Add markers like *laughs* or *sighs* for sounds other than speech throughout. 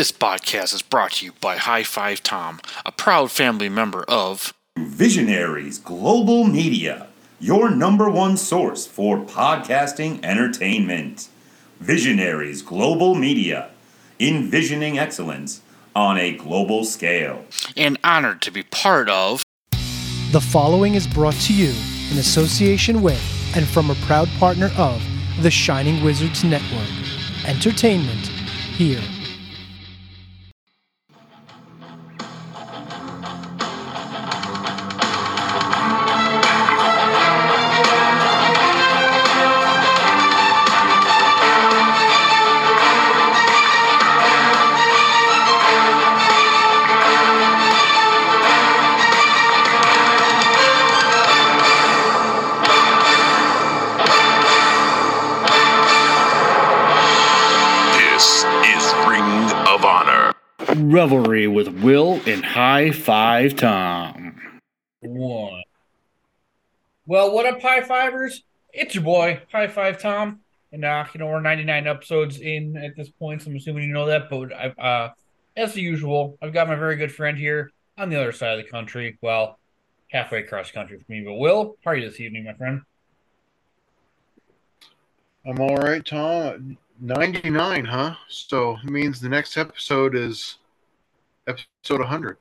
This podcast is brought to you by High Five Tom, a proud family member of Visionaries Global Media, your number one source for podcasting entertainment. Visionaries Global Media, envisioning excellence on a global scale. and honored to be part of The following is brought to you in association with and from a proud partner of the Shining Wizards Network. Entertainment here. And High Five Tom. One. Well, what up, high fivers? It's your boy, High Five Tom. And uh, you know, we're 99 episodes in at this point, so I'm assuming you know that. But I've uh as usual, I've got my very good friend here on the other side of the country. Well, halfway across country for me. But Will, how are you this evening, my friend? I'm all right, Tom. 99, huh? So it means the next episode is episode 100.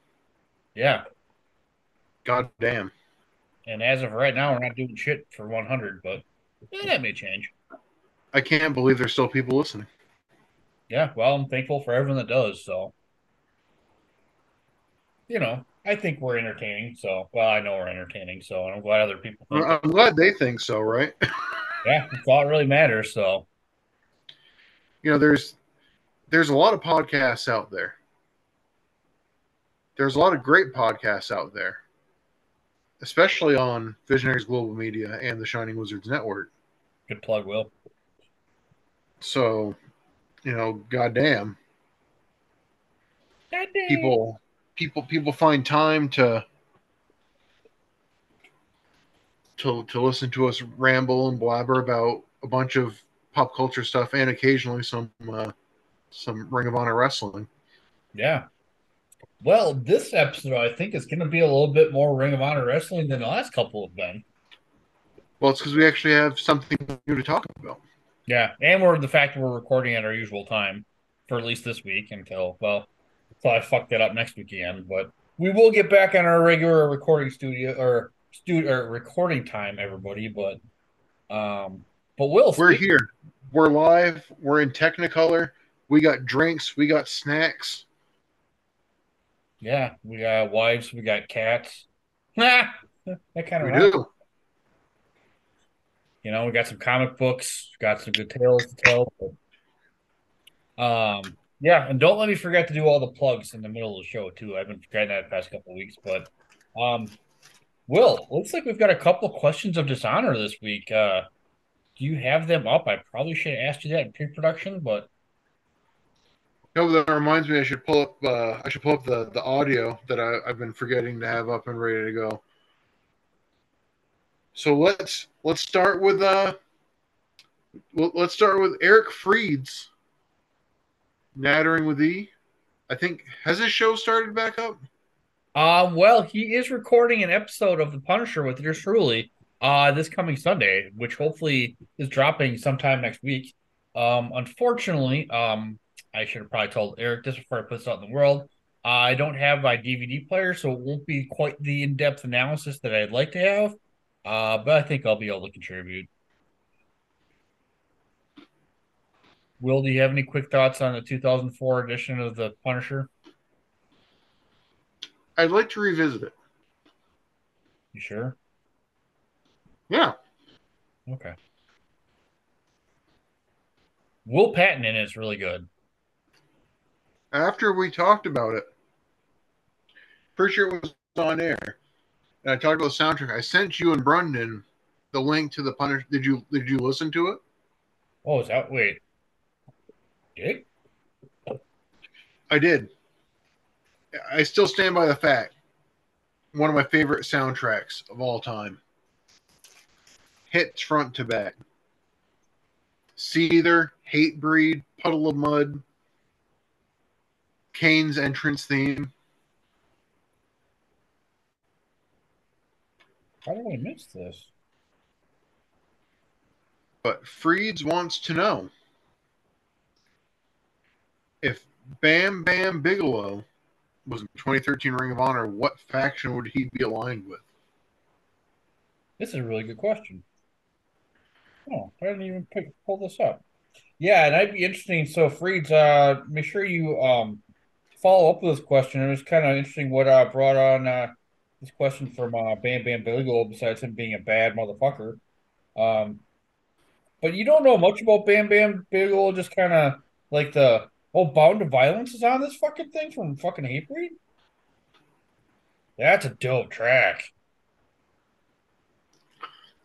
Yeah. God damn. And as of right now, we're not doing shit for 100, but eh, that may change. I can't believe there's still people listening. Yeah, well, I'm thankful for everyone that does. So, you know, I think we're entertaining. So, well, I know we're entertaining. So, I'm glad other people think. I'm glad they think so, right? *laughs* yeah, it's all really matters. So, you know, there's there's a lot of podcasts out there. There's a lot of great podcasts out there, especially on Visionaries Global Media and the Shining Wizards Network. good plug, Will. So, you know, goddamn, people people people find time to to to listen to us ramble and blabber about a bunch of pop culture stuff and occasionally some uh, some Ring of Honor wrestling. Yeah. Well, this episode I think is going to be a little bit more Ring of Honor wrestling than the last couple have been. Well, it's because we actually have something new to talk about. Yeah, and we're the fact that we're recording at our usual time for at least this week until well, until I fucked it up next week again. But we will get back on our regular recording studio or stu or recording time, everybody. But um, but Will, We're speak- here. We're live. We're in Technicolor. We got drinks. We got snacks. Yeah, we got wives, we got cats. *laughs* that kind of We of do. You know, we got some comic books, got some good tales to tell. But, um, yeah, and don't let me forget to do all the plugs in the middle of the show too. I've been forgetting that the past couple of weeks, but um, Will, looks like we've got a couple questions of dishonor this week. Uh, do you have them up? I probably should have asked you that in pre-production, but No, that reminds me. I should pull up. Uh, I should pull up the the audio that I, I've been forgetting to have up and ready to go. So let's let's start with uh. Let's start with Eric Freed's nattering with E. I think has his show started back up. Um, well, he is recording an episode of The Punisher with yours truly uh this coming Sunday, which hopefully is dropping sometime next week. Um, unfortunately, um, I should have probably told Eric this before I put this out in the world. I don't have my DVD player, so it won't be quite the in-depth analysis that I'd like to have. Uh, but I think I'll be able to contribute. Will, do you have any quick thoughts on the 2004 edition of The Punisher? I'd like to revisit it. You sure? Yeah, Okay. Will Patton in it is really good. After we talked about it, pretty sure it was on air. And I talked about the soundtrack. I sent you and Brendan the link to the Punish. Did you did you listen to it? Oh, is that wait? Did I did. I still stand by the fact. One of my favorite soundtracks of all time. Hits front to back. Seether, Hatebreed, Puddle of Mudd. Kane's entrance theme. How did I miss this? But Freeds wants to know if Bam Bam Bigelow was in 2013 Ring of Honor, what faction would he be aligned with? This is a really good question. Oh, I didn't even pick, pull this up. Yeah, and I'd be interesting. So, Freeds, uh, make sure you um follow up with this question. It was kind of interesting what uh brought on uh this question from uh Bam Bam Bigelow. Besides him being a bad motherfucker, um, but you don't know much about Bam Bam Bigelow. Just kind of like the oh, Bound to Violence is on this fucking thing from fucking Hatebreed. That's a dope track.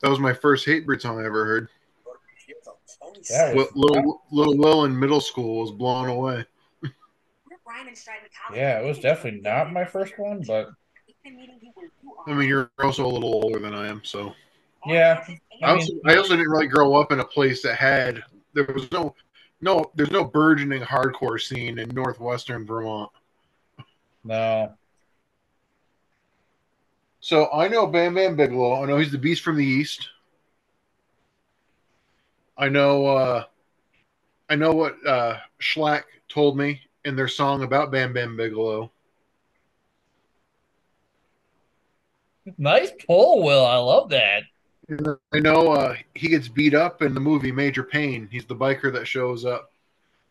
That was my first Hatebreed song I ever heard. That was- Little, Little Will in middle school was blown away. Yeah, it was definitely not my first one, but I mean, you're also a little older than I am, so yeah. I, I also, mean, I also didn't really grow up in a place that had there was no no there's no burgeoning hardcore scene in northwestern Vermont. no. So I know Bam Bam Bigelow. I know he's the Beast from the East. I know uh I know what uh Schlack told me in their song about Bam Bam Bigelow. Nice pull, Will. I love that. I know uh he gets beat up in the movie Major Payne. He's the biker that shows up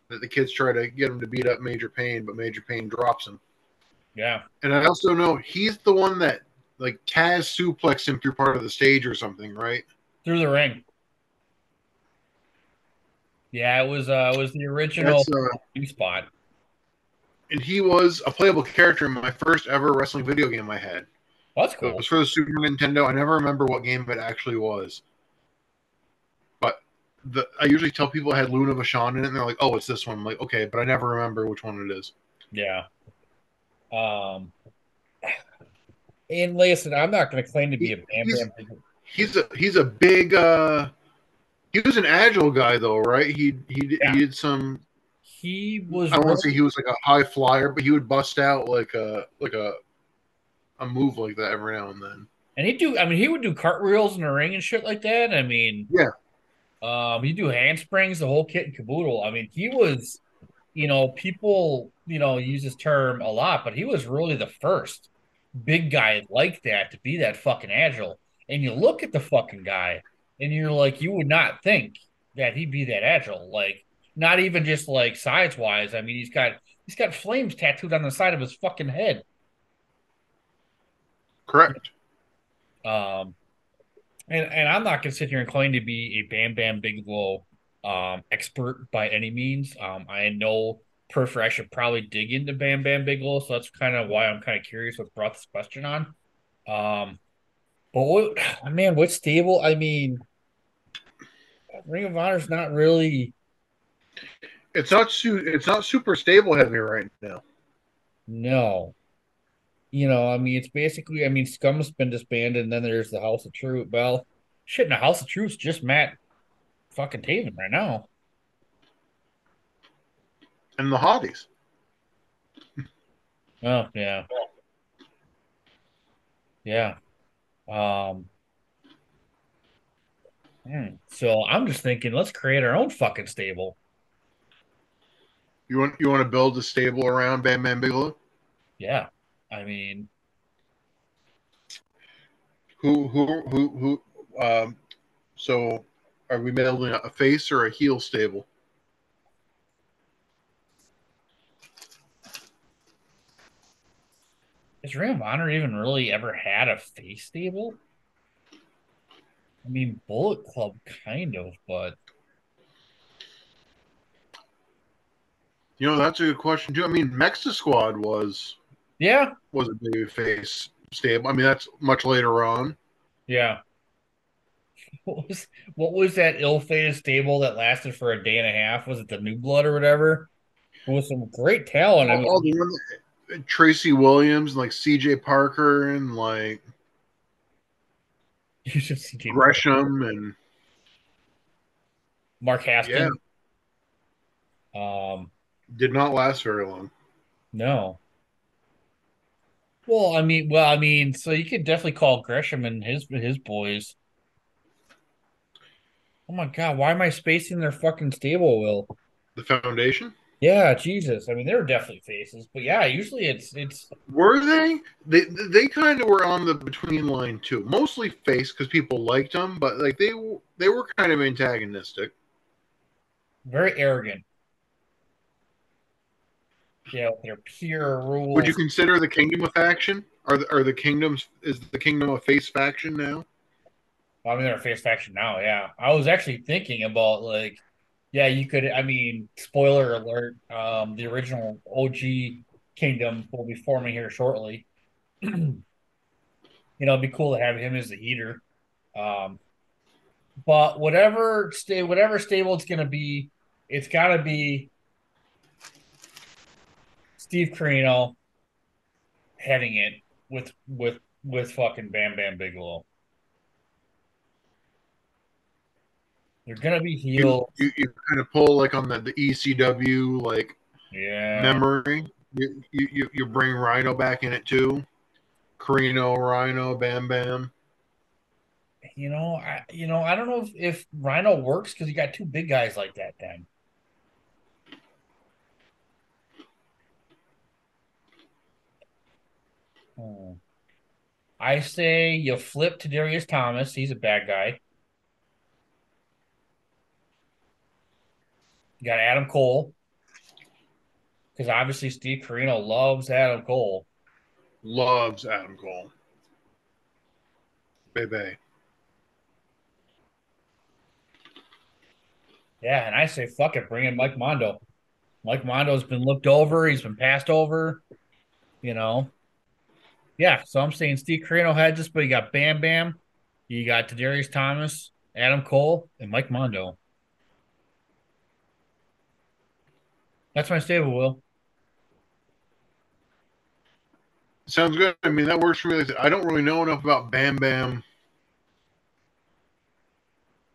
that the kids try to get him to beat up Major Payne, but Major Payne drops him. Yeah. And I also know he's the one that like Taz suplexed him through part of the stage or something, right? Through the ring. Yeah, it was uh it was the original uh, spot. And he was a playable character in my first ever wrestling video game I had. That's cool. It was for the Super Nintendo. I never remember what game it actually was. But the I usually tell people I had Luna Vachon in it, and they're like, "Oh, it's this one." I'm like, "Okay," but I never remember which one it is. Yeah. Um and listen, I'm not gonna claim to be a Bam He's- Bam He's a he's a big. uh He was an agile guy, though, right? He he, Yeah. he did some. He was I to say he was like a high flyer, but he would bust out like a like a a move like that every now and then. and he'd do I mean he would do cartwheels in the ring and shit like that. I mean Yeah. Um he'd do handsprings, the whole kit and caboodle. I mean, he was you know, people, you know, use this term a lot, but he was really the first big guy like that to be that fucking agile. And you look at the fucking guy and you're like, you would not think that he'd be that agile. Like, not even just like size wise. I mean, he's got he's got flames tattooed on the side of his fucking head. Correct. Um, and and I'm not gonna sit here and claim to be a Bam Bam Bigelow um expert by any means. Um, I know prefer I should probably dig into Bam Bam Bigelow, so that's kind of why I'm kind of curious what brought this question on. Um, but what *sighs* man, what stable? I mean, Ring of Honor's not really It's not su- it's not super stable heavy right now. no. You know, I mean, it's basically, I mean, Scum's been disbanded, and then there's the House of Truth. Well, shit, in the House of Truth's just Matt fucking Taven right now. And the hotties. *laughs* Oh, yeah. Yeah. Um, hmm. So I'm just thinking, let's create our own fucking stable. You want you want to build a stable around Bam Bam Bigelow? Yeah. I mean, Who who who who? Um, so, are we building a face or a heel stable? has Ring of Honor even really ever had a face stable? I mean, Bullet Club kind of, but You know, that's a good question too. I mean, Mexisquad was yeah, was a baby face stable. I mean, that's much later on. yeah. What was what was that ill-fated stable that lasted for a day and a half? Was it the New Blood or whatever? With some great talent. I mean, All the one Tracy Williams and like C.J. Parker and like *laughs* you should see Gresham and Mark Haskins. Um, did not last very long. No. Well, I mean, well, I mean, so you could definitely call Gresham and his his boys. Oh my God, why am I spacing their fucking stable, Will? The foundation? Yeah, Jesus. I mean, they were definitely faces, but yeah, usually it's it's Were they? They they kind of were on the between line too. Mostly face because people liked them, but like they they were kind of antagonistic. very arrogant. Yeah, with their pure rules. Would you consider the Kingdom a faction? Are the, are the kingdoms is the Kingdom a face faction now? I mean, they're a face faction now. Yeah, I was actually thinking about like, yeah, you could. I mean, spoiler alert: um, the original OG Kingdom will be forming here shortly. *clears throat* you know, it'd be cool to have him as the heater. Um, but whatever stay, whatever stable it's gonna be, it's gotta be Steve Corino heading it with with with fucking Bam Bam Bigelow. They're gonna be You, heel. you, you kind of pull like on the, the ECW like Yeah. memory. You, you you you bring Rhino back in it too. Corino, Rhino, Bam Bam. You know, I you know, I don't know if, if Rhino works because you got two big guys like that then. Hmm. I say you flip to Darius Thomas. He's a bad guy. You got Adam Cole. Because obviously Steve Corino loves Adam Cole. Loves Adam Cole. Baby. Yeah, and I say fuck it, bring in Mike Mondo. Mike Mondo's been looked over, he's been passed over, you know. Yeah, so I'm saying Steve Corino had this, but you got Bam Bam, you got Darius Thomas, Adam Cole, and Mike Mondo. That's my stable, Will. Sounds good. I mean, that works for me. I I don't really know enough about Bam Bam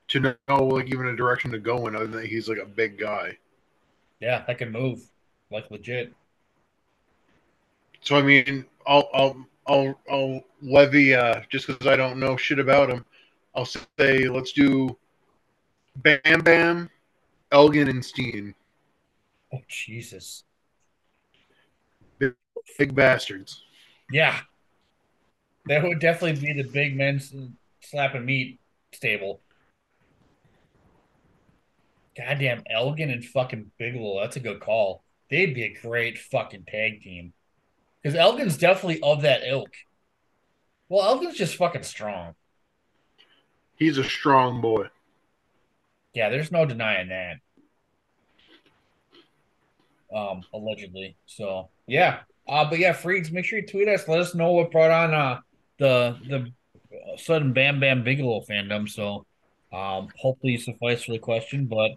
to know like even a direction to go in, other than he's like a big guy. Yeah, that can move. Like legit. So I mean, I'll I'll I'll I'll levy uh, just because I don't know shit about him. I'll say let's do Bam Bam, Elgin, and Steen. Oh Jesus. Big bastards. Yeah. That would definitely be the big men's slapping meat stable. Goddamn Elgin and fucking Bigelow. That's a good call. They'd be a great fucking tag team. Because Elgin's definitely of that ilk. Well, Elgin's just fucking strong. He's a strong boy. Yeah, there's no denying that. Um, allegedly. So yeah. Uh, but yeah, Freeds, make sure you tweet us. Let us know what brought on uh the the uh, sudden Bam Bam Bigelow fandom. So um, hopefully you suffice for the question. But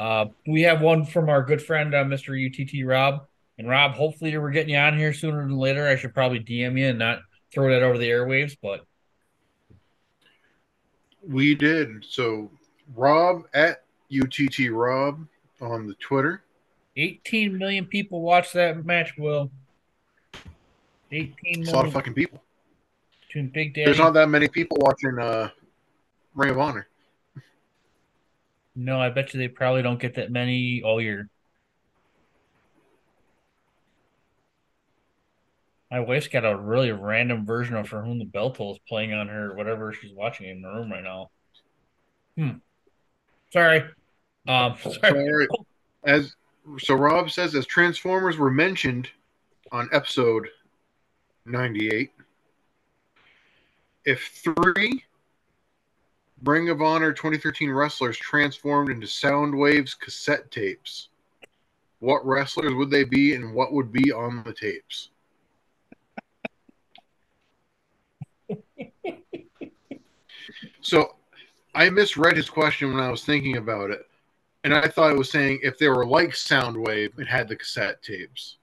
uh, we have one from our good friend uh, Mr. UTT Rob. And Rob, hopefully we're getting you on here sooner than later. I should probably DM you and not throw that over the airwaves. But We did. So Rob at UTT Rob on the Twitter. 18 million people watched that match. Will 18 It's a lot of fucking people. between Big Daddy. There's not that many people watching uh, Ring of Honor. No, I bet you they probably don't get that many all year. My wife's got a really random version of For Whom the Bell Tolls playing on her, whatever she's watching in the room right now. Hmm. Sorry. Um, So, sorry. As so, Rob says as Transformers were mentioned on episode 98, if three Ring of Honor 2013 wrestlers transformed into Soundwaves cassette tapes, what wrestlers would they be, and what would be on the tapes? So, I misread his question when I was thinking about it and I thought it was saying if they were like Soundwave, it had the cassette tapes.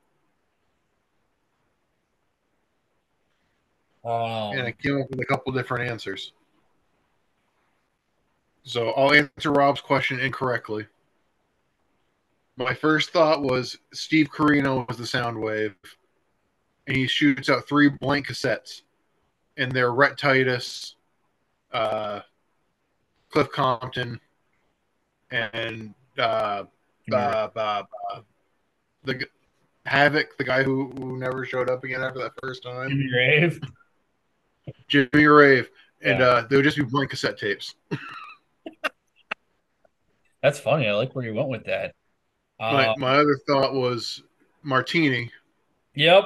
Um, And I came up with a couple different answers. So I'll answer Rob's question incorrectly. My first thought was Steve Corino was the Soundwave, and he shoots out three blank cassettes, and they're Rhett Titus, uh, Cliff Compton, and uh, uh, uh, the Havoc, the guy who, who never showed up again after that first time, Jimmy Grave. Jimmy Rave, and Yeah. uh, they would just be blank cassette tapes. *laughs* That's funny. I like where you went with that. My, Uh, my other thought was Martini yep.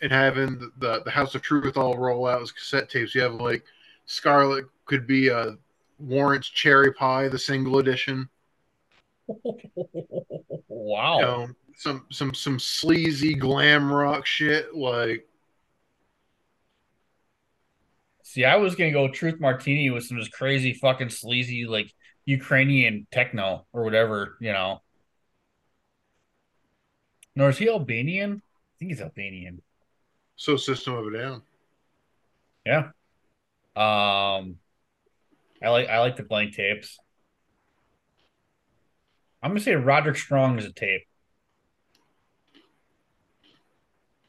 and having the, the, the House of Truth all roll out as cassette tapes. You have like Scarlet could be a Warrant's Cherry Pie, the single edition. *laughs* wow. You know, some some some sleazy glam rock shit like See, I was gonna go Truth Martini with some just crazy fucking sleazy like Ukrainian techno or whatever, you know. Nor is he Albanian? I think he's Albanian. so System of a Down. Yeah. Um I like I like the blank tapes. I'm gonna say Roderick Strong is a tape.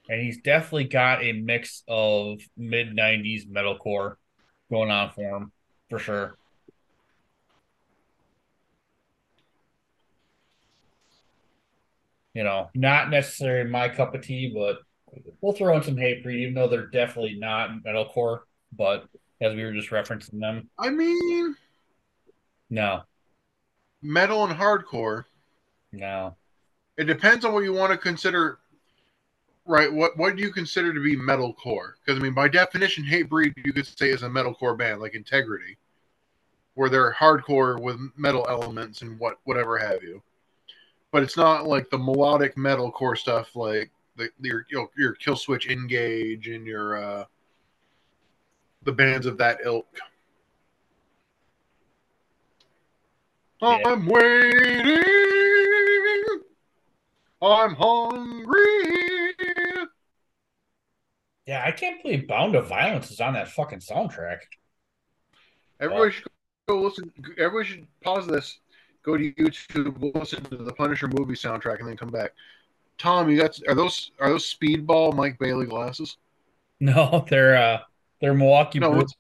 And he's definitely got a mix of mid '90s metalcore going on for him, for sure. You know, not necessarily my cup of tea, but we'll throw in some hate for you, even though they're definitely not metalcore. But as we were just referencing them, I mean, no, metal and hardcore. no, It depends on what you want to consider. Right, what what do you consider to be metalcore? Because I mean, by definition, Hatebreed you could say is a metalcore band like Integrity, where they're hardcore with metal elements and what whatever have you. But it's not like the melodic metalcore stuff like the your your, your Killswitch Engage and your uh, the bands of that ilk. Yeah. I'm waiting. I'm hungry. yeah, I can't believe Bound to Violence is on that fucking soundtrack. Everybody should go listen. Everybody should pause this, go to YouTube, listen to the Punisher movie soundtrack, and then come back. Tom, you got are those are those Speedball Mike Bailey glasses? *laughs* No, they're uh they're Milwaukee No, Brewers.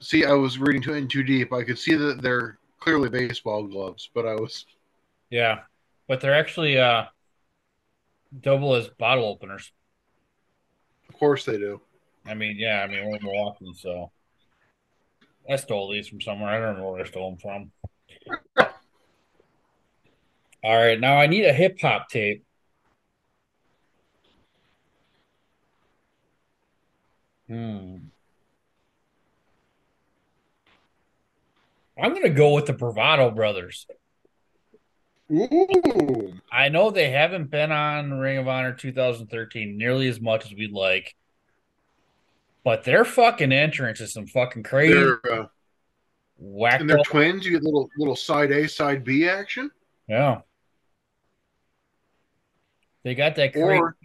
see, I was reading too in too deep. I could see that they're clearly baseball gloves, but I was Yeah, but they're actually uh double as bottle openers. of course they do. I mean, yeah, I mean we're in Milwaukee, so I stole these from somewhere. I don't know where I stole them from. *laughs* All right, now I need a hip hop tape. Hmm. I'm gonna go with the Bravado Brothers. Ooh, I know they haven't been on Ring of Honor 2013 nearly as much as we'd like, but their fucking entrance is some fucking crazy they're uh, whack. and they're twins. You get little little side A side B action, Yeah, they got that crazy. or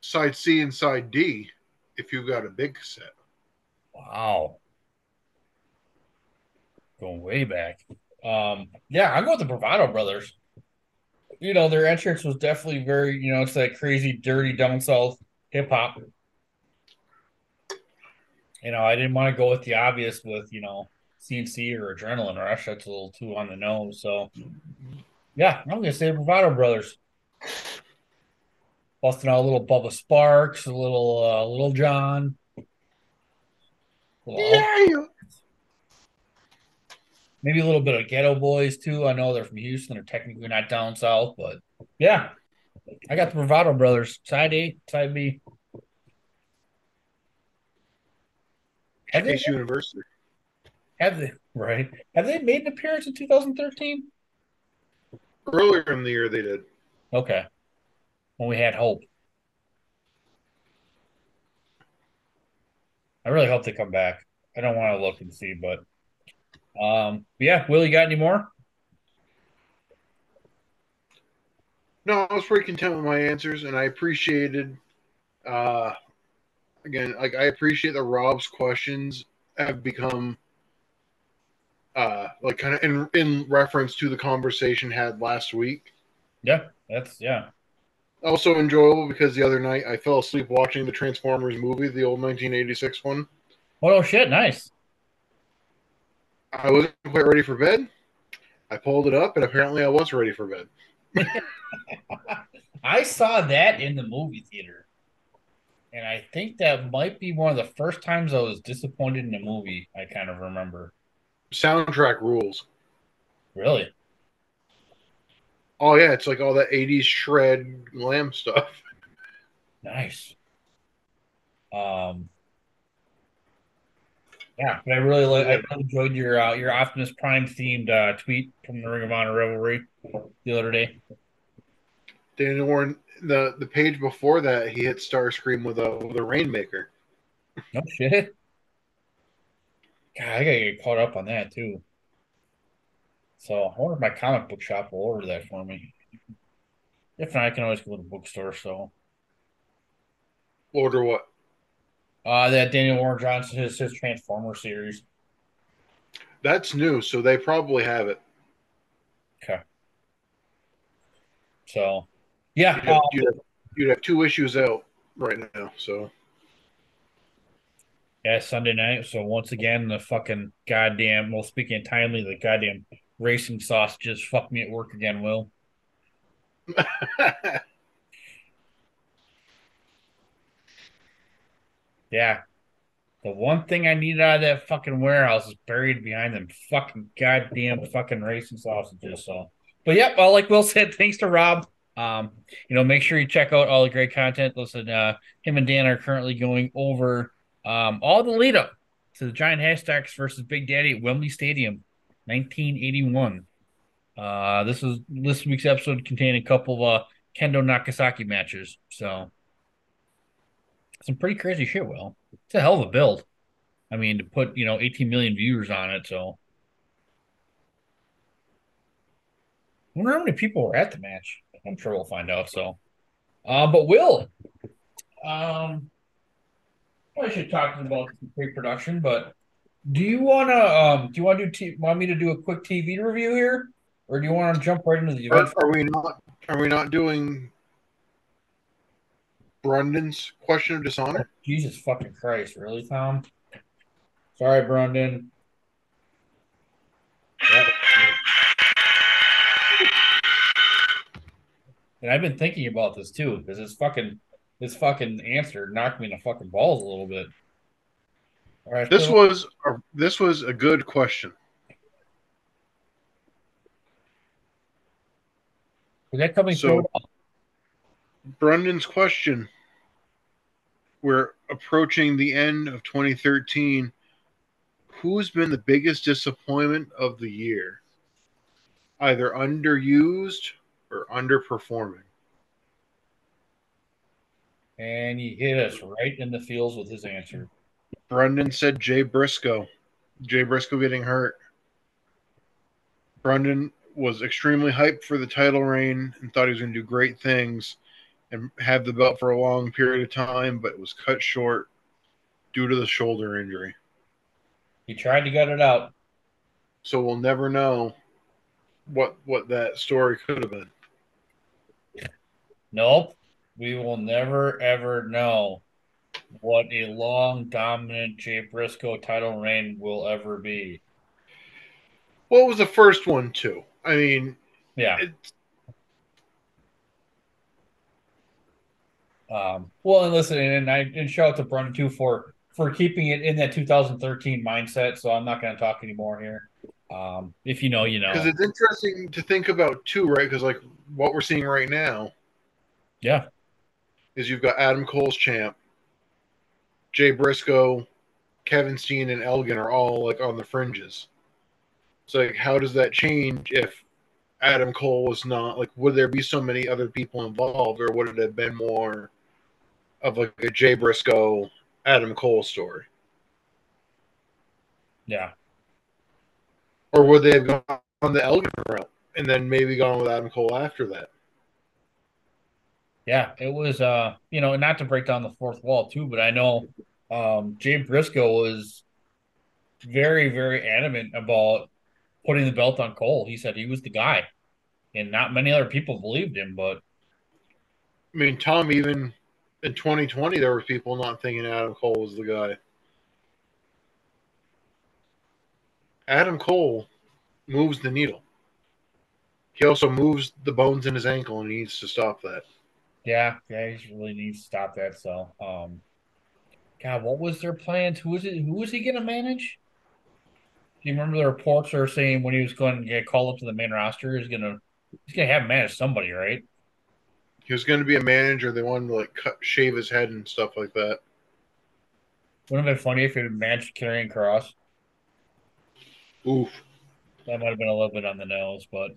side C and side D if you've got a big cassette. Wow, going way back. Um, yeah, I'm going with the Bravado Brothers. You know, their entrance was definitely very, you know, it's that crazy, dirty down south hip hop. You know, I didn't want to go with the obvious with, you know, CNC or Adrenaline Rush. That's a little too on the nose. So, yeah, I'm going to say Bravado Brothers. Busting out a little Bubba Sparxxx, a little, uh, Lil Jon. Little Yeah, maybe a little bit of Geto Boys too. I know they're from Houston. They're technically not down south, but yeah, I got the Bravado Brothers side A, side B. Have they, University. have they right? Have they made an appearance in 2013? Earlier in the year, they did. Okay, when we had hope. I really hope they come back. I don't want to look and see, but um, yeah. Will you got any more? No, I was pretty content with my answers, and I appreciated. Uh, again, like I appreciate that Rob's questions have become uh, like kind of in in reference to the conversation had last week. Yeah, that's yeah. Also enjoyable because the other night I fell asleep watching the Transformers movie, the old 1986 one. Oh shit, nice. I wasn't quite ready for bed. I pulled it up, and apparently I was ready for bed. *laughs* I saw that in the movie theater. And I think that might be one of the first times I was disappointed in a movie. I kind of remember. Soundtrack rules. Really? Oh yeah, it's like all that 80s shred glam stuff. Nice. Um yeah, but I really like I really enjoyed your uh, your Optimus Prime themed uh, tweet from the Ring of Honor Revelry the other day. Daniel Warren, the the page before that, he hit Starscream with a with a Rainmaker. No shit. God, I gotta get caught up on that too. So I wonder if my comic book shop will order that for me. If not, I can always go to the bookstore. So Order what? uh that Daniel Warren Johnson his his Transformer series. That's new, so they probably have it. Okay. So yeah, You'd have, um, you'd have, you'd have two issues out right now. So Yeah, Sunday night. So once again, the fucking goddamn. Well, speaking of timely, the goddamn racing sausages fuck me at work again. Will. *laughs* Yeah. The one thing I needed out of that fucking warehouse is buried behind them fucking goddamn fucking racing sausages. So, but yep. Well, like Will said, thanks to Rob. Um, you know, make sure you check out all the great content. Listen, uh, him and Dan are currently going over um all the lead up to the Giant Haystacks versus Big Daddy at Wembley Stadium, 1981. Uh, this is this week's episode contained a couple of uh, Kendo Nagasaki matches. So some pretty crazy shit. Will it's a hell of a build. I mean, to put you know 18 million viewers on it. So I wonder how many people were at the match. I'm sure we'll find out. So, uh, but Will, um, I should talk about pre-production, but do you want to um do you want to do t- want me to do a quick TV review here, or do you want to jump right into the are, event? are we not? Are we not doing Brundon's question of dishonor? Jesus fucking Christ, really, Tom? Sorry, Brendan. And I've been thinking about this too, because this fucking this fucking answer knocked me in the fucking balls a little bit. All right, This was a, this was a good question. is that coming So- through? Brundon's question. We're approaching the end of 2013. Who's been the biggest disappointment of the year? Either underused or underperforming. And he hit us right in the feels with his answer. Brendan said Jay Briscoe. Jay Briscoe getting hurt. Brendan was extremely hyped for the title reign and thought he was going to do great things and have the belt for a long period of time, but it was cut short due to the shoulder injury. He tried to get it out. So we'll never know what what that story could have been. Nope. We will never ever know what a long dominant Jay Briscoe title reign will ever be. What was the first one too? I mean, Yeah. Um, well, and listen, and I and shout out to Brendan too for for keeping it in that 2013 mindset. So I'm not going to talk anymore here. Um, if you know, you know. because it's interesting to think about too, right? Because like what we're seeing right now Yeah, is you've got Adam Cole's champ, Jay Briscoe, Kevin Steen, and Elgin are all like on the fringes. So like, how does that change if Adam Cole was not like? Would there be so many other people involved, or would it have been more of like a Jay Briscoe, Adam Cole story, yeah, or would they have gone on the Elgin route and then maybe gone with Adam Cole after that? Yeah. It was, uh, you know, not to break down the fourth wall too, but I know um, Jay Briscoe was very, very adamant about putting the belt on Cole. He said he was the guy, and not many other people believed him. But I mean, Tom, even in 2020, there were people not thinking Adam Cole was the guy. Adam Cole moves the needle. He also moves the bones in his ankle and he needs to stop that. Yeah, yeah, he really needs to stop that. So, um, God, what was their plans? Who was it? Who was he going to manage? Do you remember the reports are saying when he was going to get called up to the main roster, he's gonna he's gonna have manage somebody, right? He was going to be a manager. They wanted to like cut, shave his head and stuff like that. Wouldn't have been funny if he had managed Karrion Cross. Oof. That might have been a little bit on the nose, but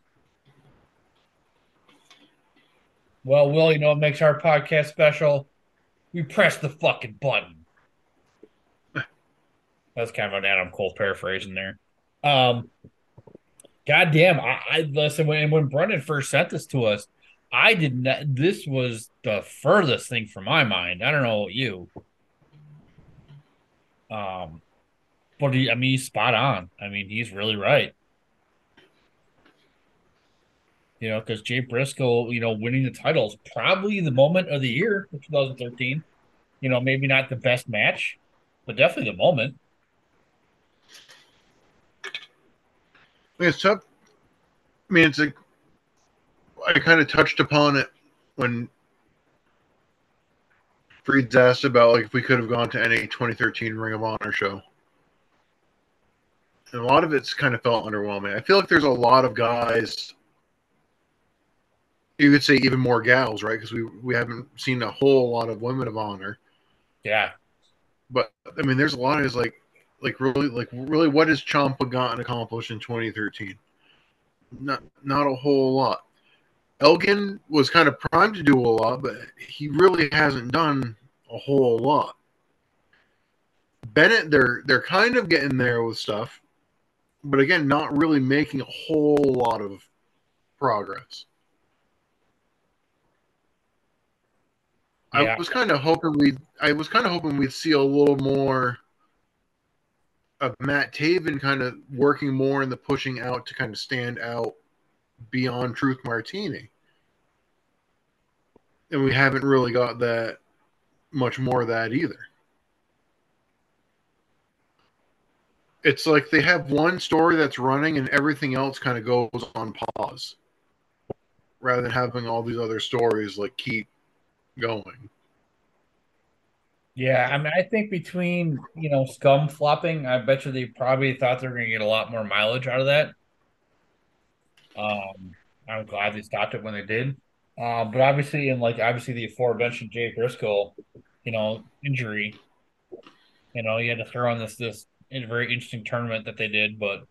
well, Will, you know what makes our podcast special? We press the fucking button. That's kind of an Adam Cole paraphrasing there. Um, goddamn, I, I listen when when Brendan first sent this to us, I did not. This was the furthest thing from my mind. I don't know you. Um, but he, I mean, he's spot on. I mean, he's really right. You know, because Jay Briscoe, you know, winning the title is probably the moment of the year for 2013. You know, maybe not the best match, but definitely the moment. It's tough. I mean, it's like I kind of touched upon it when Freed's asked about like if we could have gone to any 2013 Ring of Honor show. And a lot of it's kind of felt underwhelming. I feel like there's a lot of guys. You could say even more gals, right? Because we we haven't seen a whole lot of women of honor. Yeah, But I mean, there's a lot of is like, like really, like really, what has Ciampa gotten accomplished in 2013? Not not a whole lot. Elgin was kind of primed to do a lot, but he really hasn't done a whole lot. Bennett, they're they're kind of getting there with stuff, but again, not really making a whole lot of progress. Yeah. I was kind of hoping we I was kind of hoping we'd see a little more of Matt Taven kind of working more in the pushing out to kind of stand out beyond Truth Martini. And we haven't really got that much more of that either. It's like they have one story that's running and everything else kind of goes on pause rather than having all these other stories like keep going. yeah. I mean, I think between you know scum flopping, I bet you they probably thought they were going to get a lot more mileage out of that. Um, I'm glad they stopped it when they did. Uh, but obviously, in like obviously the aforementioned Jay Briscoe, you know, injury, you know, you had to throw in this this very interesting tournament that they did, but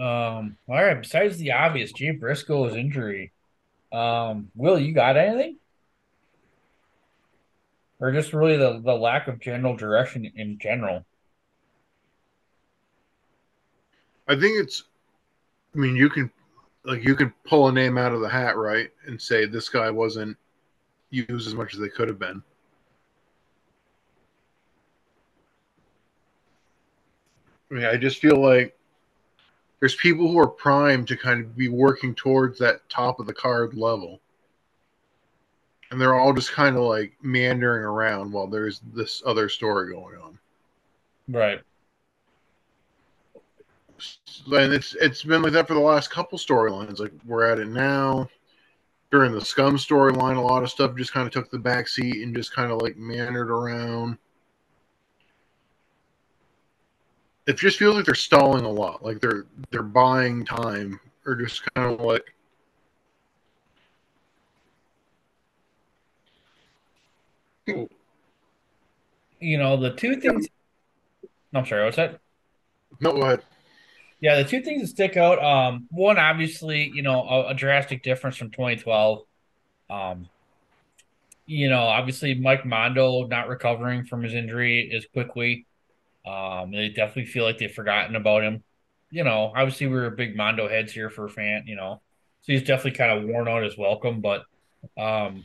um, all right. Besides the obvious, Jay Briscoe's injury, um, Will, you got anything? Or just really the, the lack of general direction in general? I think it's. I mean, you can, like, you can pull a name out of the hat, right, and say this guy wasn't used as much as they could have been. I mean, I just feel like there's people who are primed to kind of be working towards that top of the card level, and they're all just kind of like meandering around while there's this other story going on. Right. and it's it's been like that for the last couple storylines. Like we're at it now. During the scum storyline, a lot of stuff just kind of took the back seat and just kind of like meandered around. It just feels like they're stalling a lot, like they're they're buying time, or just kind of like You know, the two things. I'm sorry, what's that? no what? Yeah, the two things that stick out. Um, one obviously, you know, a, a drastic difference from 2012. Um, you know, obviously Mike Mondo not recovering from his injury as quickly. Um, they definitely feel like they've forgotten about him. You know, obviously we were big Mondo heads here for a fan. You know, so he's definitely kind of worn out his welcome. But um,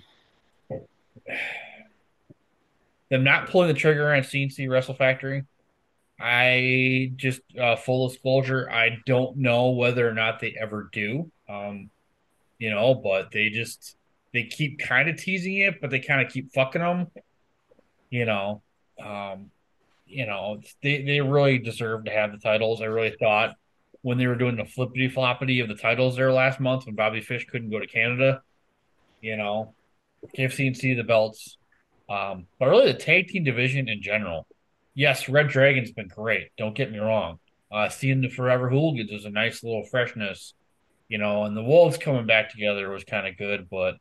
*sighs* them not pulling the trigger on CNC Wrestle Factory I just uh, full disclosure, I don't know whether or not they ever do. Um, you know, but they just they keep kind of teasing it, but they kind of keep fucking them. You know, um, you know, they they really deserve to have the titles. I really thought when they were doing the flippity floppity of the titles there last month when Bobby Fish couldn't go to Canada, you know, give CNC the belts. Um, but really the tag team division in general. Yes, Red Dragon's been great. Don't get me wrong. Uh, seeing the Forever Hooligans was a nice little freshness, you know, and the Wolves coming back together was kind of good. But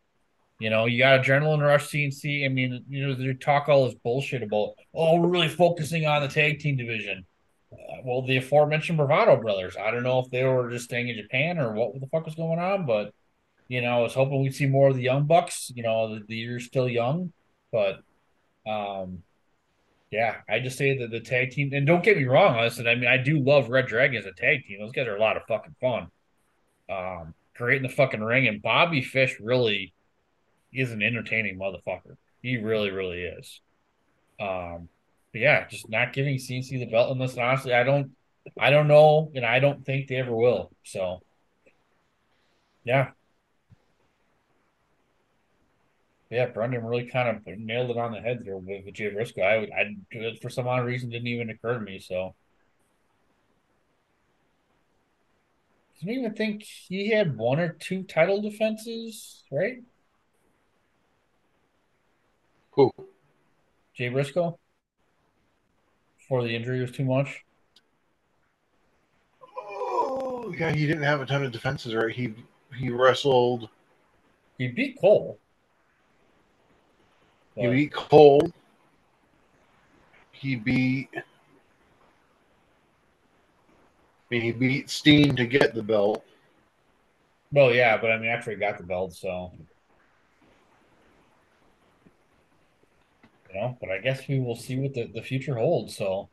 you know, you got Adrenaline Rush CNC. I mean, you know, they talk all this bullshit about, oh, we're really focusing on the tag team division. Uh, well, the aforementioned Bravado brothers. I don't know if they were just staying in Japan or what the fuck was going on, but you know, I was hoping we'd see more of the young bucks. You know, the, the year's still young, but um, yeah, I just say that the tag team, and don't get me wrong, listen, I mean, I do love Red Dragon as a tag team. Those guys are a lot of fucking fun. Um, great in the fucking ring, and Bobby Fish really is an entertaining motherfucker. He really, really is. Um, but yeah, just not giving CNC the belt. Listen, honestly, I don't, I don't know, and I don't think they ever will. So, yeah. Yeah, Brundan really kind of nailed it on the head there with, Jay Briscoe. I, I, for some odd reason, didn't even occur to me. So, I didn't even think he had one or two title defenses, right? Who? Jay Briscoe? Before the injury was too much? Oh, yeah, he didn't have a ton of defenses, right? He he wrestled. He beat Cole. He beat Cole. He beat. I mean, he beat Steen to get the belt. Well, yeah, but I mean, after he got the belt, so you know, but I guess we will see what the, the future holds. So,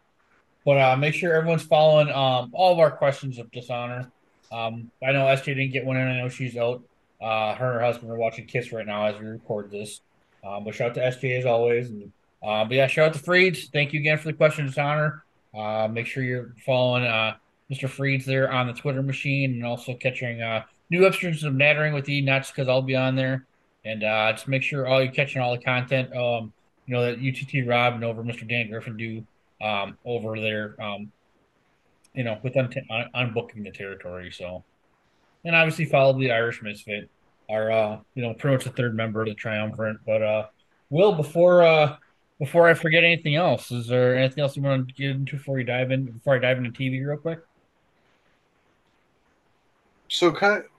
but uh, make sure everyone's following um, all of our questions of dishonor. Um, I know SJ didn't get one in. I know she's out. Uh, her and her husband are watching Kiss right now as we record this. Um, but shout out to SJ as always. And, uh, but yeah, shout out to Freeds. Thank you again for the question dishonor. Uh, make sure you're following uh, Mr. Freeds there on the Twitter machine and also catching uh, new episodes of Nattering with E Nuts because I'll be on there. And uh, just make sure all you're catching all the content. Um, you know that UTT Rob and over Mr. Dan Griffin do um, over there, um, you know, with on, on, booking the territory. So, and obviously follow the Irish Misfit, our uh, you know pretty much the third member of the Triumvirate. But uh, Will, before uh, before I forget anything else, is there anything else you want to get into before you dive in? Before I dive into TV, real quick. So, kind of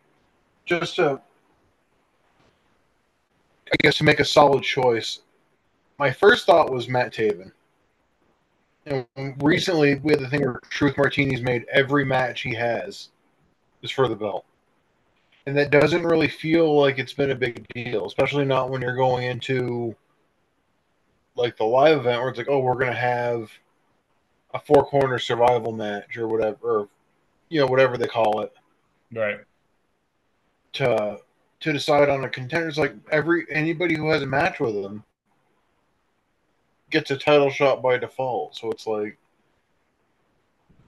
just to, I guess, to make a solid choice my first thought was Matt Taven. And recently, we had the thing where Truth Martini's made every match he has is for the belt. And that doesn't really feel like it's been a big deal, especially not when you're going into like the live event where it's like, oh, we're going to have a four corner survival match or whatever, or, you know, whatever they call it. Right. To to decide on a contender. It's like every anybody who has a match with them gets a title shot by default. So it's like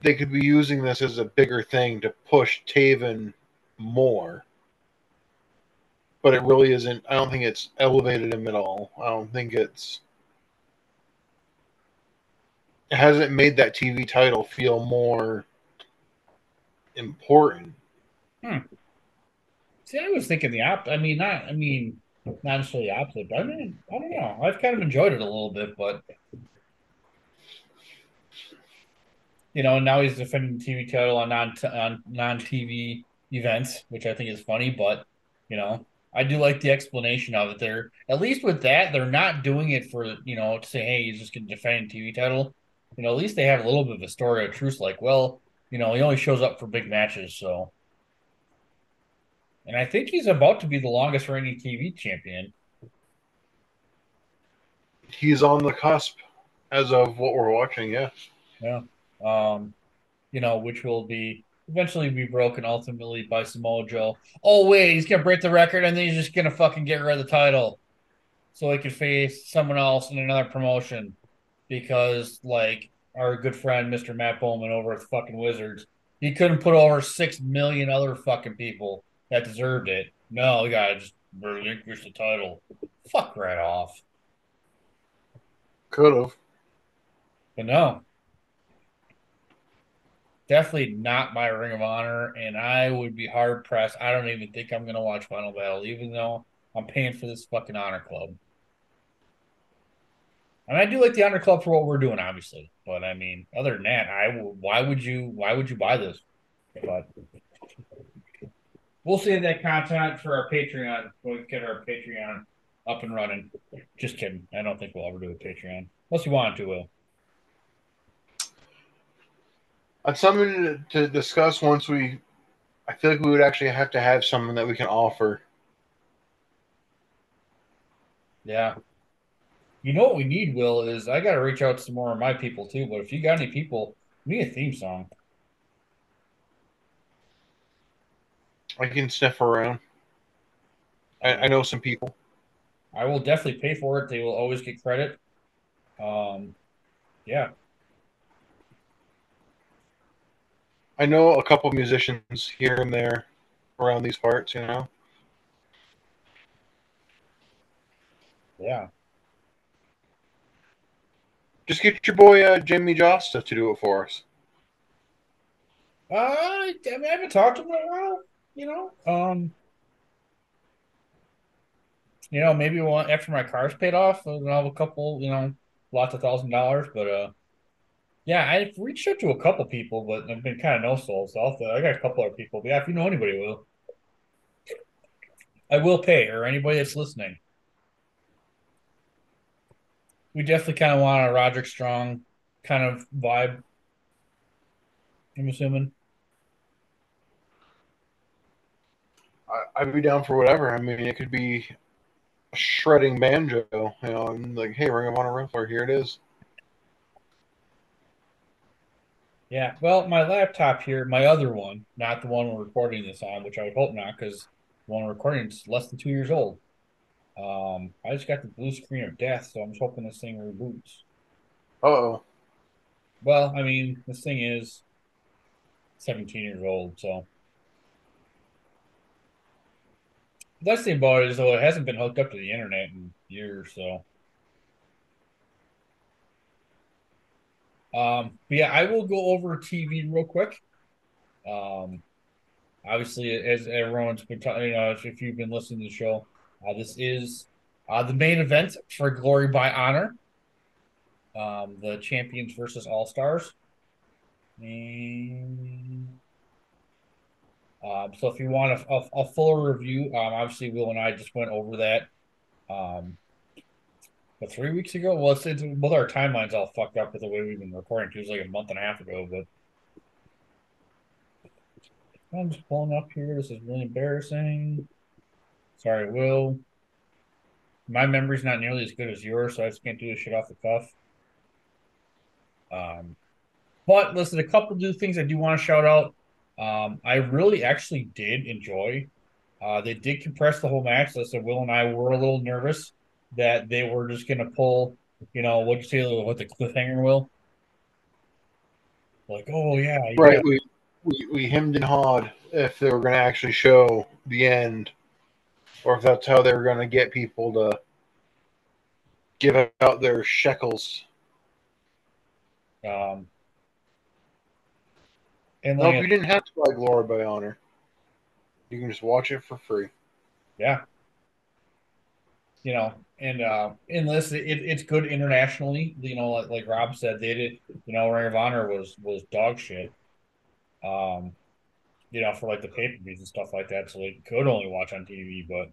they could be using this as a bigger thing to push Taven more. But it really isn't. I don't think it's elevated him at all. I don't think it's. It hasn't made that TV title feel more important. Hmm. See, I was thinking the op. I mean, not. I mean, not necessarily opposite, but I mean, I don't know. I've kind of enjoyed it a little bit, but you know, now he's defending TV title on non on non TV events, which I think is funny. But you know, I do like the explanation of it. They're at least with that, they're not doing it for you know to say, hey, he's just going to defend TV title. You know, at least they have a little bit of a story of truth. Like, well, you know, he only shows up for big matches, so and I think he's about to be the longest reigning TV champion. He's on the cusp as of what we're watching, yeah. Yeah. Um, you know, which will be eventually be broken ultimately by Samoa Joe. Oh wait, he's gonna break the record and then he's just gonna fucking get rid of the title. So he could face someone else in another promotion. Because like our good friend Mr. Matt Bowman over at the fucking Wizards. He couldn't put over six million other fucking people that deserved it. No, we gotta just relinquish the title. Fuck right off. Could have. But no. Definitely not my Ring of Honor, and I would be hard pressed. I don't even think I'm gonna watch Final Battle, even though I'm paying for this fucking Honor Club. And I do like the Honor Club for what we're doing, obviously. But I mean, other than that, I w- why would you why would you buy this? But we'll save that content for our Patreon when we get our Patreon up and running. Just kidding. I don't think we'll ever do a Patreon. Unless you want to, will. That's something to, to discuss once we. I feel like we would actually have to have something that we can offer. Yeah. You know what we need, Will, is I gotta reach out to some more of my people too. But if you got any people, we need a theme song. I can sniff around. I, I know some people. I will definitely pay for it. They will always get credit. Um yeah. I know a couple musicians here and there around these parts, you know. Yeah. Just get your boy uh, Jamey Jasta to do it for us. Uh, I, I, mean, I haven't talked to him in a while, you know. Um, you know, maybe one after my car's paid off, I'll have a couple, you know, lots of thousand dollars. But uh, yeah, I've reached out to a couple people, but I've been kind of no soul. So I'll, I got a couple other people. But yeah, if you know anybody, will I will pay, or anybody that's listening. We definitely kind of want a Roderick Strong kind of vibe. I'm assuming. I, I'd be down for whatever. I mean, it could be a shredding banjo, you know, and like, hey, Ring of Honor Riffler, here it is. Yeah, well, my laptop here, my other one, not the one we're recording this on, which I would hope not, because the one we're recording is less than two years old. Um, I just got the blue screen of death, so I'm just hoping this thing reboots. Uh oh. Well, I mean, this thing is 17 years old, so. The best thing about it is, though, it hasn't been hooked up to the internet in years, so. Um, but yeah, I will go over TV real quick. Um, obviously, as everyone's been talking, you know, if you've been listening to the show, uh, this is uh, the main event for Glory by Honor. Um, the champions versus All Stars. And um, so, if you want a, a, a fuller review, um, obviously Will and I just went over that. Um, but three weeks ago, well, it's, it's both our timelines all fucked up with the way we've been recording. It was like a month and a half ago, but I'm just pulling up here. This is really embarrassing. Sorry, Will. My memory's not nearly as good as yours, so I just can't do this shit off the cuff. Um, but listen, a couple new things I do want to shout out. Um, I really actually did enjoy. Uh, they did compress the whole match. Listen, Will and I were a little nervous that they were just going to pull, you know, what'd you say, what the cliffhanger will? Like, oh, yeah. Right. We, we, we hemmed and hawed if they were going to actually show the end or if that's how they were going to get people to give out their shekels. Um, and No, you didn't have to buy Glory by Honor. You can just watch it for free. Yeah. You know, and uh listen, it, it's good internationally. You know, like, like Rob said, they did. You know, Ring of Honor was was dog shit. Um, you know, for like the pay per views and stuff like that, so they could only watch on TV. But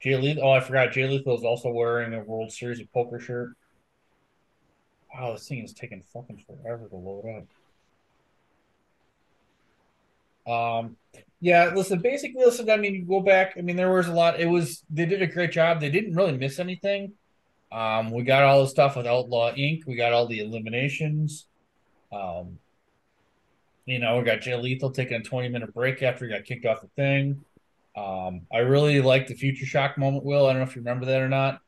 Jay Lethal, oh, I forgot, Jay Lethal is also wearing a World Series of Poker shirt. Wow, this thing is taking fucking forever to load up. Um, yeah, listen, basically, listen, I mean, you go back, I mean, there was a lot, it was, they did a great job. They didn't really miss anything. Um, we got all the stuff with Outlaw Inc., we got all the eliminations. Um, you know, we got Jay Lethal taking a 20 minute break after he got kicked off the thing. Um, I really like the Future Shock moment, Will. I don't know if you remember that or not.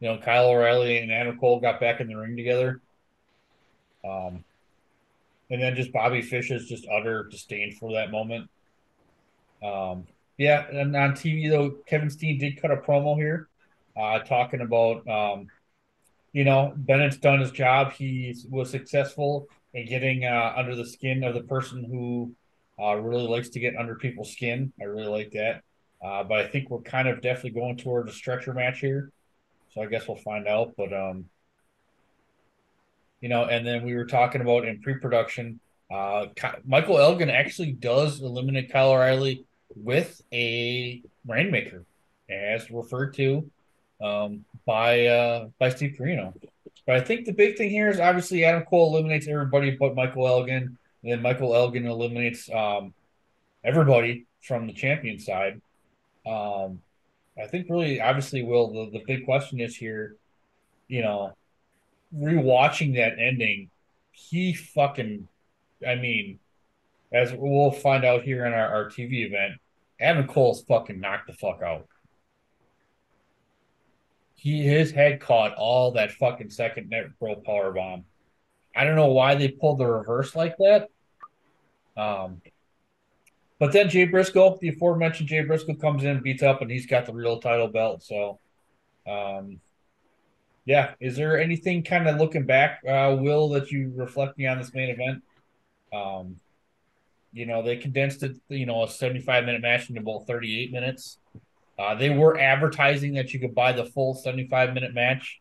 you know, Kyle O'Reilly and Adam Cole got back in the ring together. Um, and then just Bobby Fish's just utter disdain for that moment. Um, yeah, and on TV though, Kevin Steen did cut a promo here, uh, talking about, um, you know, Bennett's done his job. He was successful in getting uh, under the skin of the person who uh, really likes to get under people's skin. I really like that. Uh, but I think we're kind of definitely going towards a stretcher match here. So I guess we'll find out. But um, you know, and then we were talking about in pre-production, uh, Michael Elgin actually does eliminate Kyle O'Reilly with a Rainmaker, as referred to um, by uh, by Steve Corino. But I think the big thing here is obviously Adam Cole eliminates everybody but Michael Elgin, and then Michael Elgin eliminates um, everybody from the champion side. Um, I think really, obviously, Will, the, the big question is here, you know, rewatching that ending, he fucking, I mean, as we'll find out here in our, our TV event, Adam Cole's fucking knocked the fuck out. He his head caught all that fucking second net pro power bomb. I don't know why they pulled the reverse like that. Um, but then Jay Briscoe, the aforementioned Jay Briscoe, comes in, beats up, and he's got the real title belt. So, um, yeah. Is there anything kind of looking back, uh, Will, that you reflecting on this main event? Um, you know, they condensed it, you know, a 75 minute match into about 38 minutes. Uh, they were advertising that you could buy the full 75 minute match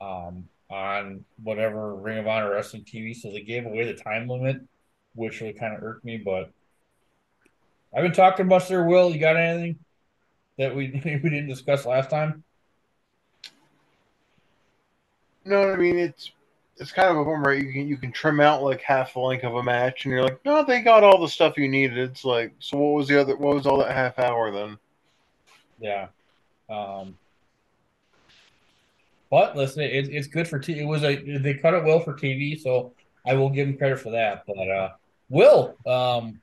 um, on whatever Ring of Honor Wrestling TV. So they gave away the time limit, which really kind of irked me. But I've been talking about there. Will you got anything that we *laughs* we didn't discuss last time? No, I mean it's it's kind of a bummer. You can you can trim out like half the length of a match, and you're like, no, they got all the stuff you needed. It's like, so what was the other? What was all that half hour then? Yeah. Um, but listen, it, it's good for T. It was a they cut it well for TV, so I will give them credit for that. But uh, Will, um,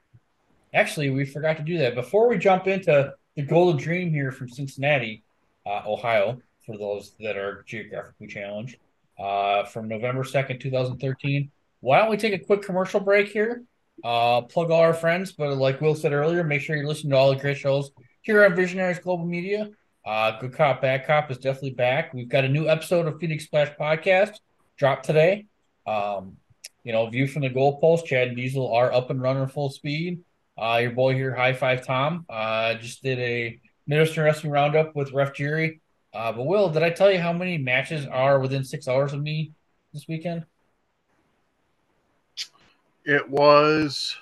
Actually, we forgot to do that. Before we jump into the Golden Dream here from Cincinnati, uh, Ohio, for those that are geographically challenged, uh, from November 2nd, 2013, why don't we take a quick commercial break here? Uh, plug all our friends, but like Will said earlier, make sure you listen to all the great shows here on Visionaries Global Media. Uh, Good Cop, Bad Cop is definitely back. We've got a new episode of Phoenix Splash Podcast dropped today. Um, you know, View from the Goalpost, Chad and Diesel are up and running full speed. Uh, your boy here, High Five Tom, uh, just did a Minister Wrestling Roundup with Ref Jerry. Uh, but Will, did I tell you how many matches are within six hours of me this weekend? It was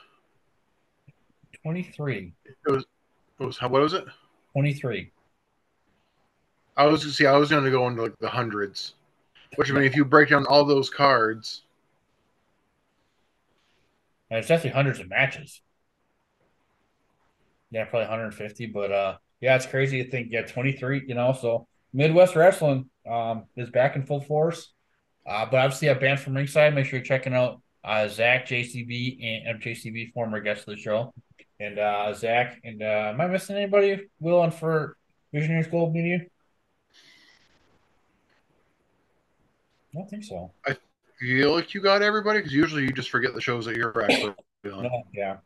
23. It was, it was how, what was it? 23. I was see, I was going to go into like the hundreds, which I mean, if you break down all those cards, it's definitely hundreds of matches. Yeah, probably 150. But uh, yeah, it's crazy to think. Yeah, 23. You know, so Midwest Wrestling um is back in full force. Uh, but obviously, a band from ringside. Make sure you're checking out uh, Zach JCB and JCB, former guest of the show, and uh, Zach. And uh, am I missing anybody? Will on for Visionaries Global Media? I don't think so. I feel like you got everybody because usually you just forget the shows that you're actually on. No, yeah.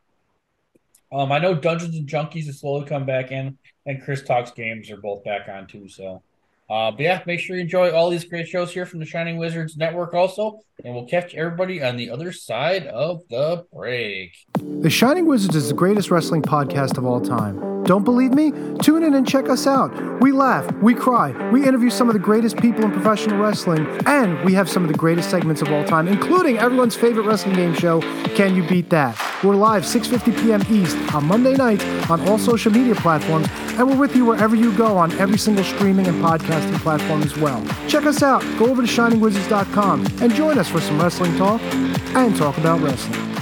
Um, I know Dungeons and Junkies has slowly come back in, and Chris Talks Games are both back on too. So, uh, but yeah, make sure you enjoy all these great shows here from the Shining Wizards Network also, and we'll catch everybody on the other side of the break. The Shining Wizards is the greatest wrestling podcast of all time. Don't believe me? Tune in and check us out. We laugh, we cry, we interview some of the greatest people in professional wrestling, and we have some of the greatest segments of all time, including everyone's favorite wrestling game show, Can You Beat That? We're live 6:50 p.m. East on Monday nights on all social media platforms, and we're with you wherever you go on every single streaming and podcasting platform as well. Check us out. Go over to shiningwizards.com and join us for some wrestling talk and talk about wrestling.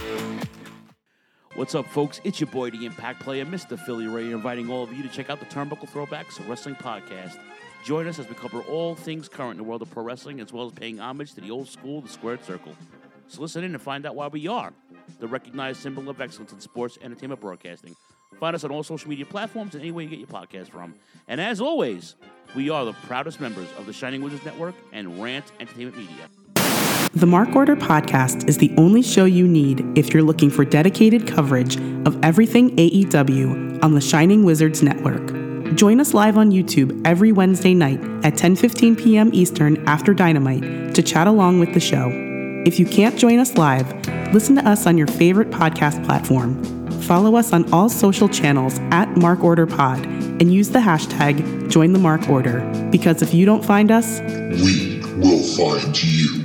What's up, folks? It's your boy, the Impact Player, Mr. Philly Ray, inviting all of you to check out the Turnbuckle Throwbacks Wrestling Podcast. Join us as we cover all things current in the world of pro wrestling, as well as paying homage to the old school, the squared circle. So listen in and find out why we are the recognized symbol of excellence in sports entertainment broadcasting. Find us on all social media platforms and anywhere you get your podcast from. And as always, we are the proudest members of the Shining Wizards Network and Rant Entertainment Media. The Mark Order podcast is the only show you need if you're looking for dedicated coverage of everything AEW on the Shining Wizards Network. Join us live on YouTube every Wednesday night at 10:15 p.m. Eastern after Dynamite to chat along with the show. If you can't join us live, listen to us on your favorite podcast platform. Follow us on all social channels at Mark Order Pod and use the hashtag Join the Mark Order because if you don't find us, We will find you.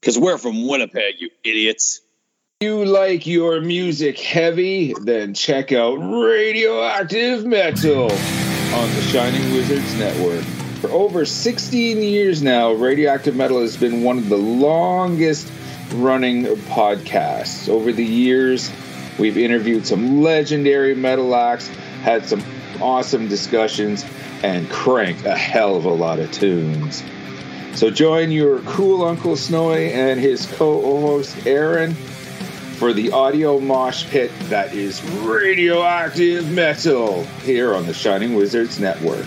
Because we're from Winnipeg, you idiots. you like your music heavy, then check out Radioactive Metal on the Shining Wizards Network. For over 16 years now, Radioactive Metal has been one of the longest running podcasts. Over the years, we've interviewed some legendary metal acts, had some awesome discussions, and cranked a hell of a lot of tunes. So join your cool Uncle Snowy and his co-host Aaron for the audio mosh pit that is radioactive metal here on the Shining Wizards Network.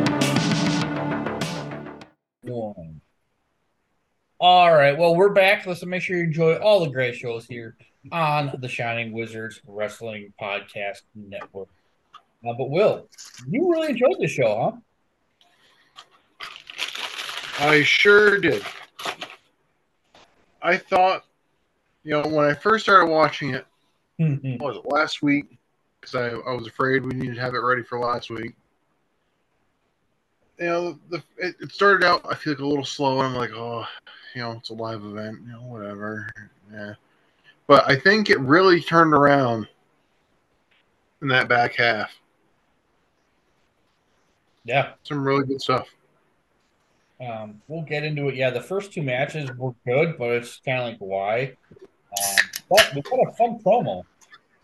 All right. Well, we're back. Let's make sure you enjoy all the great shows here on the Shining Wizards Wrestling Podcast Network. Uh, but Will, you really enjoyed the show, huh? I sure did. I thought, you know, when I first started watching it, *laughs* was it last week? Because I, I was afraid we needed to have it ready for last week. You know, the, it, it started out, I feel like a little slow. I'm like, oh, you know, it's a live event, you know, whatever. Yeah. But I think it really turned around in that back half. Yeah. Some really good stuff. Um, we'll get into it. Yeah, the first two matches were good, but it's kind of like why. Um, but we got a fun promo.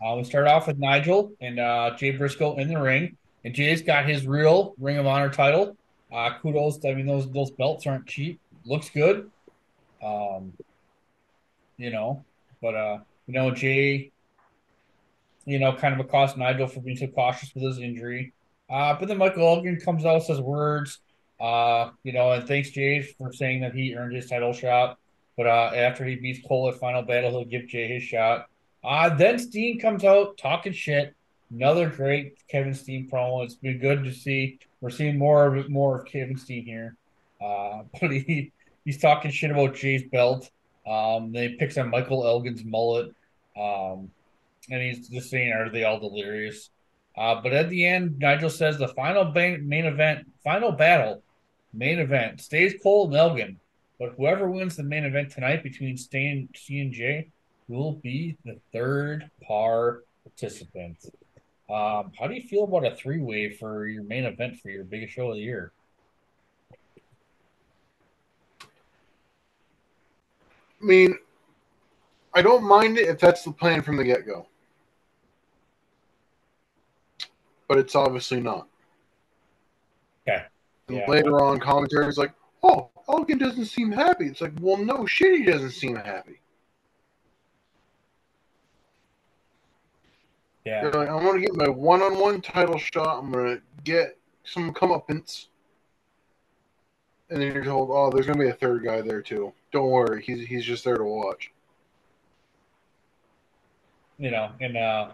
Uh, we start off with Nigel and uh, Jay Briscoe in the ring, and Jay's got his real Ring of Honor title. Uh, kudos. I mean, those those belts aren't cheap. Looks good. Um, you know, but uh, you know, Jay, you know, kind of accost Nigel for being so cautious with his injury. Uh, but then Michael Elgin comes out, says words, uh, you know, and thanks Jay for saying that he earned his title shot. But uh, after he beats Cole at Final Battle, he'll give Jay his shot. Uh, then Steen comes out talking shit. Another great Kevin Steen promo. It's been good to see. We're seeing more of more of Kevin Steen here. Uh, *laughs* but he he's talking shit about Jay's belt. Um, then he picks on Michael Elgin's mullet. Um, and he's just saying, "Are they all delirious?" Uh, but at the end, Nigel says the final main event, final battle, main event stays Cole and Elgin. But whoever wins the main event tonight between Steen, C and J will be the third par participant. Um, how do you feel about a three way for your main event for your biggest show of the year? I mean, I don't mind it if that's the plan from the get go. But it's obviously not. Okay. Yeah. later on, commentary is like, oh, Elgin doesn't seem happy. It's like, well, no shit, he doesn't seem happy. Yeah. They're like, I'm going to get my one on one title shot. I'm going to get some comeuppance. And then you're told, oh, there's going to be a third guy there too. Don't worry, he's, he's just there to watch. you know, and uh,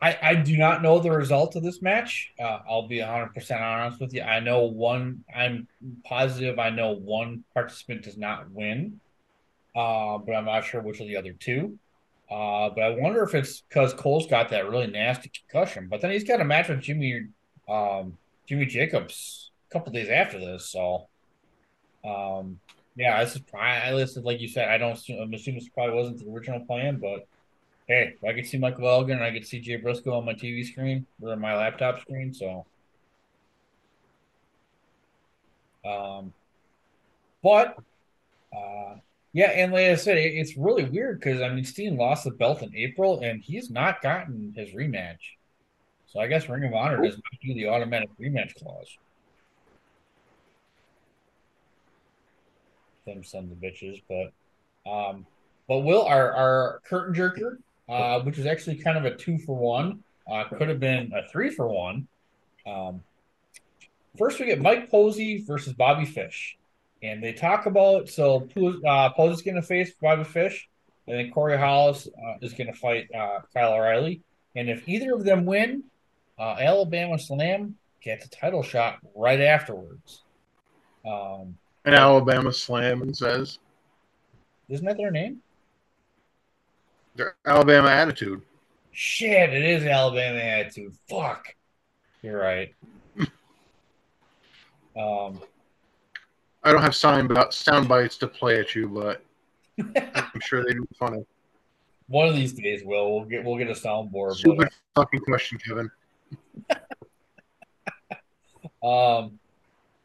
I I do not know the result of this match. Uh, I'll be hundred percent honest with you. I know one. I'm positive. I know one participant does not win, uh, but I'm not sure which of the other two. Uh, but I wonder if it's because Cole's got that really nasty concussion. But then he's got a match with Jimmy, um, Jimmy Jacobs a couple days after this. So, um, yeah, this is I, listed like you said. I don't. assume- I'm assuming this probably wasn't the original plan, but hey, I could see Michael Elgin and I could see Jay Briscoe on my TV screen or my laptop screen. So, um, but uh, yeah, and like I said, it, it's really weird because I mean, Steen lost the belt in April and he's not gotten his rematch. So I guess Ring of Honor does not do the automatic rematch clause. Them sons of bitches, but um, but Will our our curtain jerker, uh, which is actually kind of a two for one, uh, could have been a three for one. Um, first we get Mike Posey versus Bobby Fish, and they talk about so uh, Posey's going to face Bobby Fish, and then Corey Hollis uh, is going to fight uh, Kyle O'Reilly, and if either of them win, uh, Alabama Slam gets a title shot right afterwards. Um, And Alabama Slam and says, isn't that their name? their Alabama attitude. Shit, it is Alabama attitude. Fuck. You're right. *laughs* um, I don't have sound, sound bites to play at you, but *laughs* I'm sure they'd be funny. one of these days, Will we'll get we'll get a soundboard. Stupid fucking question, Kevin. *laughs* Um,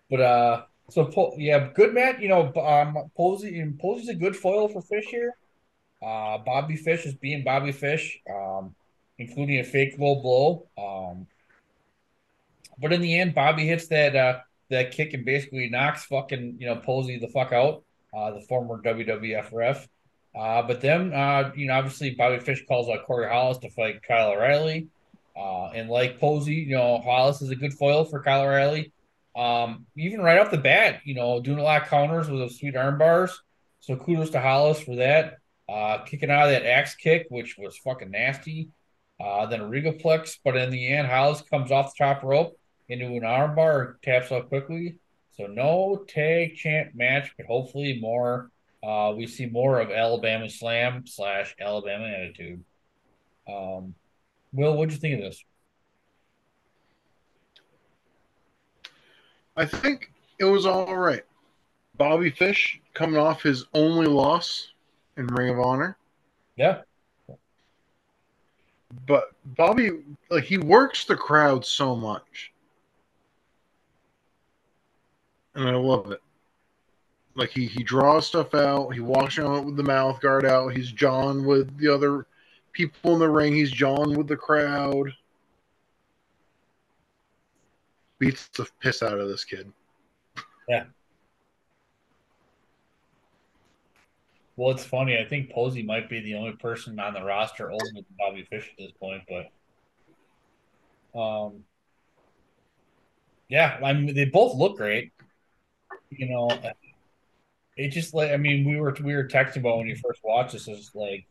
but uh, so Po- yeah, good Matt. You know, um, Posey Posey's a good foil for Fish here. Uh, Bobby Fish is being Bobby Fish, um, including a fake low blow. Um, but in the end, Bobby hits that uh that kick and basically knocks fucking you know Posey the fuck out. Uh, the former WWF ref. Uh, but then uh, you know, obviously Bobby Fish calls out Corey Hollis to fight Kyle O'Reilly. Uh, and like Posey, you know, Hollis is a good foil for Kyle O'Reilly. Um, even right off the bat, you know, doing a lot of counters with those sweet arm bars. So kudos to Hollis for that. Uh, kicking out of that axe kick, which was fucking nasty. Uh, then a Regalplex, but in the end, Hollis comes off the top rope into an armbar, taps out quickly. So no tag champ match, but hopefully more. Uh, we see more of Alabama Slam slash Alabama Attitude. Um, Will, what'd you think of this? I think it was all right. Bobby Fish coming off his only loss in Ring of Honor. Yeah. But Bobby, like, he works the crowd so much. And I love it. Like, he, he draws stuff out. He walks around with the mouth guard out. He's John with the other people in the ring. He's John with the crowd. Beats the piss out of this kid. Yeah. Well, it's funny. I think Posey might be the only person on the roster older than Bobby Fish at this point, but um, yeah, I mean they both look great. You know, it just like I mean we were we were texting about when you first watched this. It's like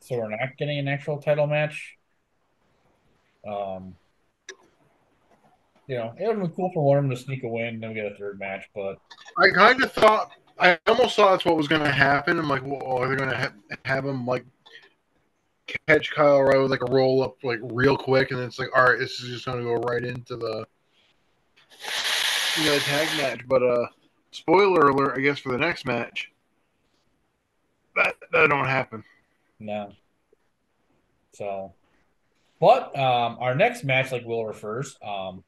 so we're not getting an actual title match. Um, you know, it would been cool for one of them to sneak a win, then we get a third match. But I kind of thought, I almost thought that's what was going to happen. I'm like, well, are they going to ha- have him like catch Kyle O'Reilly with like a roll up like real quick, and then it's like, all right, this is just going to go right into the you know tag match. But uh, spoiler alert, I guess for the next match, that that don't happen. No. So, but um, our next match, like Will refers, um,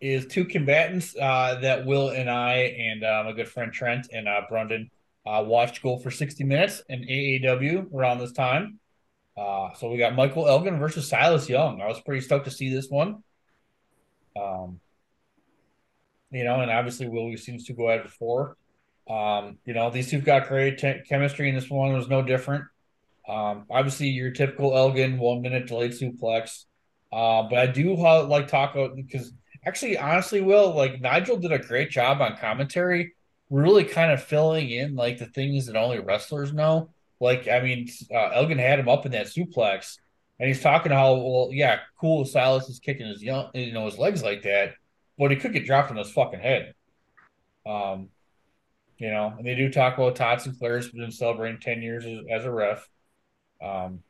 is two combatants uh, that Will and I and uh, my good friend Trent and uh, Brundan uh, watched go for 60 minutes in AAW around this time. Uh, so we got Michael Elgin versus Silas Young. I was pretty stoked to see this one. Um, you know, and obviously Will we've seen these two go at it before. Um, you know, these two got great te- chemistry, and this one was no different. Um, obviously, your typical Elgin one minute delayed suplex. Uh, but I do uh, like about because actually, honestly, Will like Nigel did a great job on commentary, really kind of filling in like the things that only wrestlers know. Like, I mean, uh, Elgin had him up in that suplex, and he's talking how well, yeah, cool. Silas is kicking his young, you know, his legs like that, but he could get dropped on his fucking head. Um, you know, and they do talk about Todd Sinclair's been celebrating ten years as, as a ref. Um,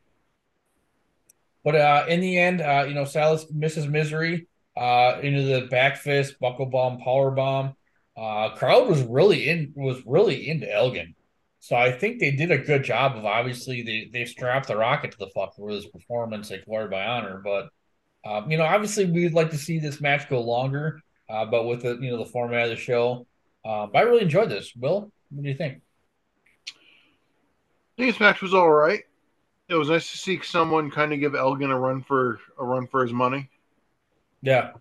but uh, in the end, uh, you know, Silas misses misery uh, into the back fist, buckle bomb, power bomb. Uh, crowd was really in was really into Elgin, so I think they did a good job of obviously they they strapped the rocket to the fuck with his performance at Glory by Honor. But um, you know, obviously we'd like to see this match go longer, uh, but with the you know the format of the show, um, I really enjoyed this. Will, what do you think? I think this match was all right. It was nice to see someone kind of give Elgin a run for a run for his money. Yeah.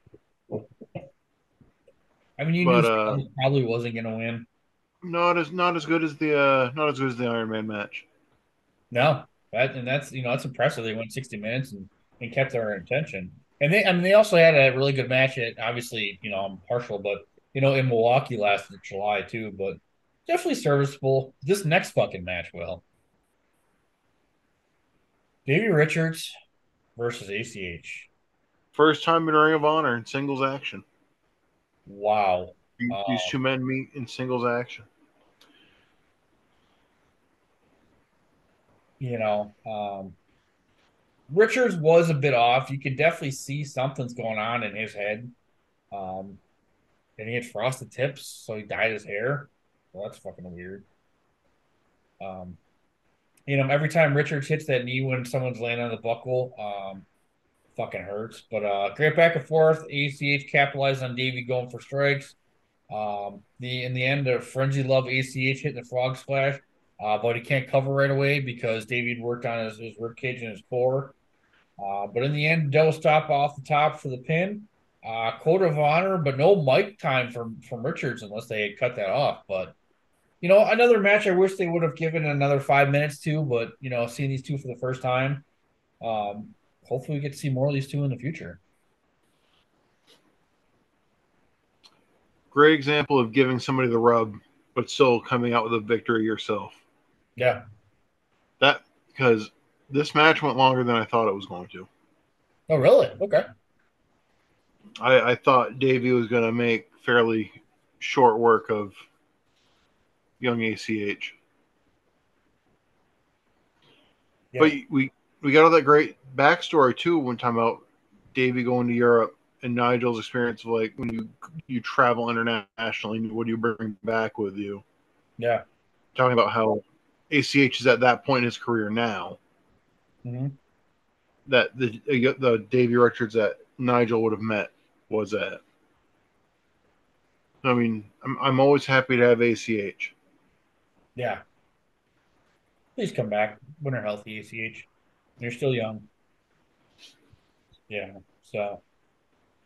I mean, you But, knew uh, probably wasn't going to win. Not as not as good as the uh not as good as the Iron Man match. No, that and that's you know that's impressive. They went sixty minutes and, and kept their attention. And they I mean they also had a really good match at obviously you know I'm partial, but you know in Milwaukee last July too. But definitely serviceable. This next fucking match, will Davey Richards versus ACH. First time in Ring of Honor in singles action. Wow. These, these two men meet in singles action. you know, um, Richards was a bit off. You could definitely see something's going on in his head. Um, and he had frosted tips, so he dyed his hair. Well, that's fucking weird. Um, you know, every time Richards hits that knee when someone's laying on the buckle, um, fucking hurts. But uh, great back and forth. ACH capitalized on Davey going for strikes. Um, the in the end, the frenzy love ACH hitting the frog splash, uh, but he can't cover right away because David worked on his, his rib cage and his core. Uh, but in the end, double stop off the top for the pin. Uh, code of honor, but no mic time from from Richards unless they had cut that off. But you know, another match I wish they would have given another five minutes to. But you know, seeing these two for the first time, um, hopefully we get to see more of these two in the future. Great example of giving somebody the rub, but still coming out with a victory yourself. Yeah. That because this match went longer than I thought it was going to. Oh, really? Okay. I, I thought Davey was going to make fairly short work of young ACH. But we we got all that great backstory too. One time about Davey going to Europe and Nigel's experience of like when you you travel internationally, what do you bring back with you? Yeah. Talking about how ACH is at that point in his career now. Mm-hmm. That the the Davey Richards that Nigel would have met was at. I mean, I'm I'm always happy to have ACH. Yeah. Please come back when you're healthy, ACH. You're still young. Yeah. So,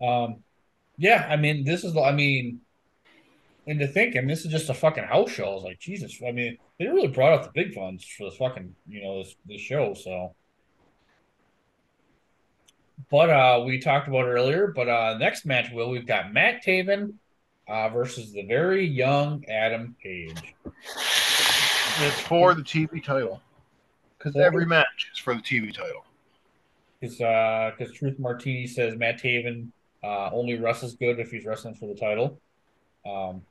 um, yeah. I mean, this is. I mean, and to think, and this is just a fucking house show. I was like, Jesus. I mean, they really brought out the big funds for this fucking, you know, this this show. So, but uh, we talked about it earlier. But uh, next match, will we've got Matt Taven uh, versus the very young Adam Page. It's for the TV title Because every match is for the TV title. Because uh, because Truth Martini says Matt Taven uh, only wrestles good if he's wrestling for the title. Um,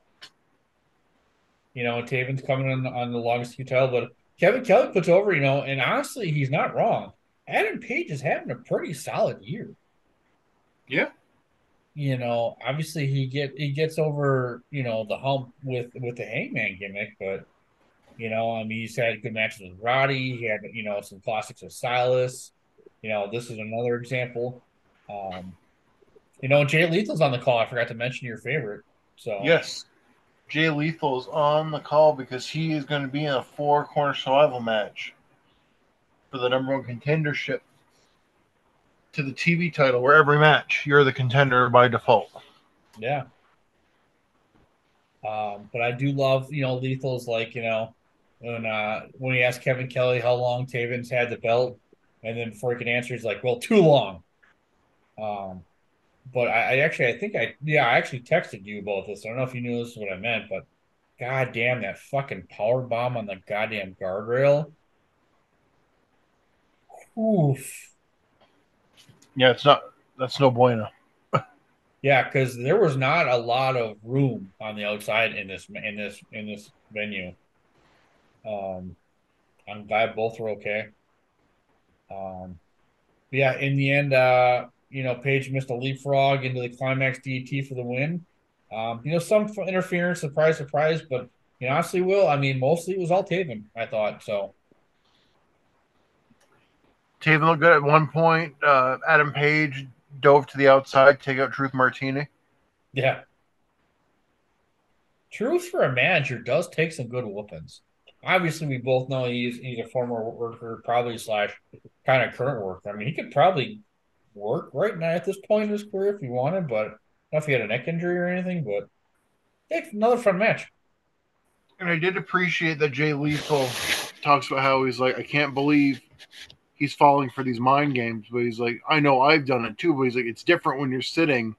you know, Taven's coming on, on the longest feud title, but Kevin Kelly puts over, you know, and honestly, he's not wrong. Adam Page is having a pretty solid year. Yeah. You know, obviously he get he gets over, you know, the hump with with the hangman gimmick, but you know, I mean he's had good matches with Roddy, he had, you know, some classics with Silas. You know, this is another example. Um, you know, Jay Lethal's on the call. I forgot to mention your favorite. So Yes. Jay Lethal is on the call because he is going to be in a four corner survival match for the number one contendership to the TV title, where every match you're the contender by default. Yeah. Um, but I do love, you know, Lethal's like, you know, when uh when he asked Kevin Kelly how long Taven's had the belt, and then before he could answer, he's like, Well, too long. Um but I, I actually I think I yeah, I actually texted you about this. I don't know if you knew this is what I meant, but god damn that fucking power bomb on the goddamn guardrail. Oof. Yeah, it's not. That's no bueno. Yeah, because there was not a lot of room on the outside in this in this in this venue. Um, I'm glad both were okay. Um, yeah, in the end, uh, you know, Page missed a leapfrog into the climax DET for the win. Um, you know, some interference, surprise, surprise, but you know, honestly, Will, I mean, mostly it was all Taven, I thought. So Taven looked good at one point. Uh, Adam Page dove to the outside, take out Truth Martini. yeah. Truth for a manager does take some good whoopings. Obviously, we both know he's he's a former worker, probably slash kind of current worker. I mean, he could probably work right now at this point in his career if he wanted, but I don't know if he had a neck injury or anything. But yeah, another fun match. And I did appreciate that Jay Lethal talks about how he's like, I can't believe he's falling for these mind games, but he's like, I know I've done it too, but he's like, it's different when you're sitting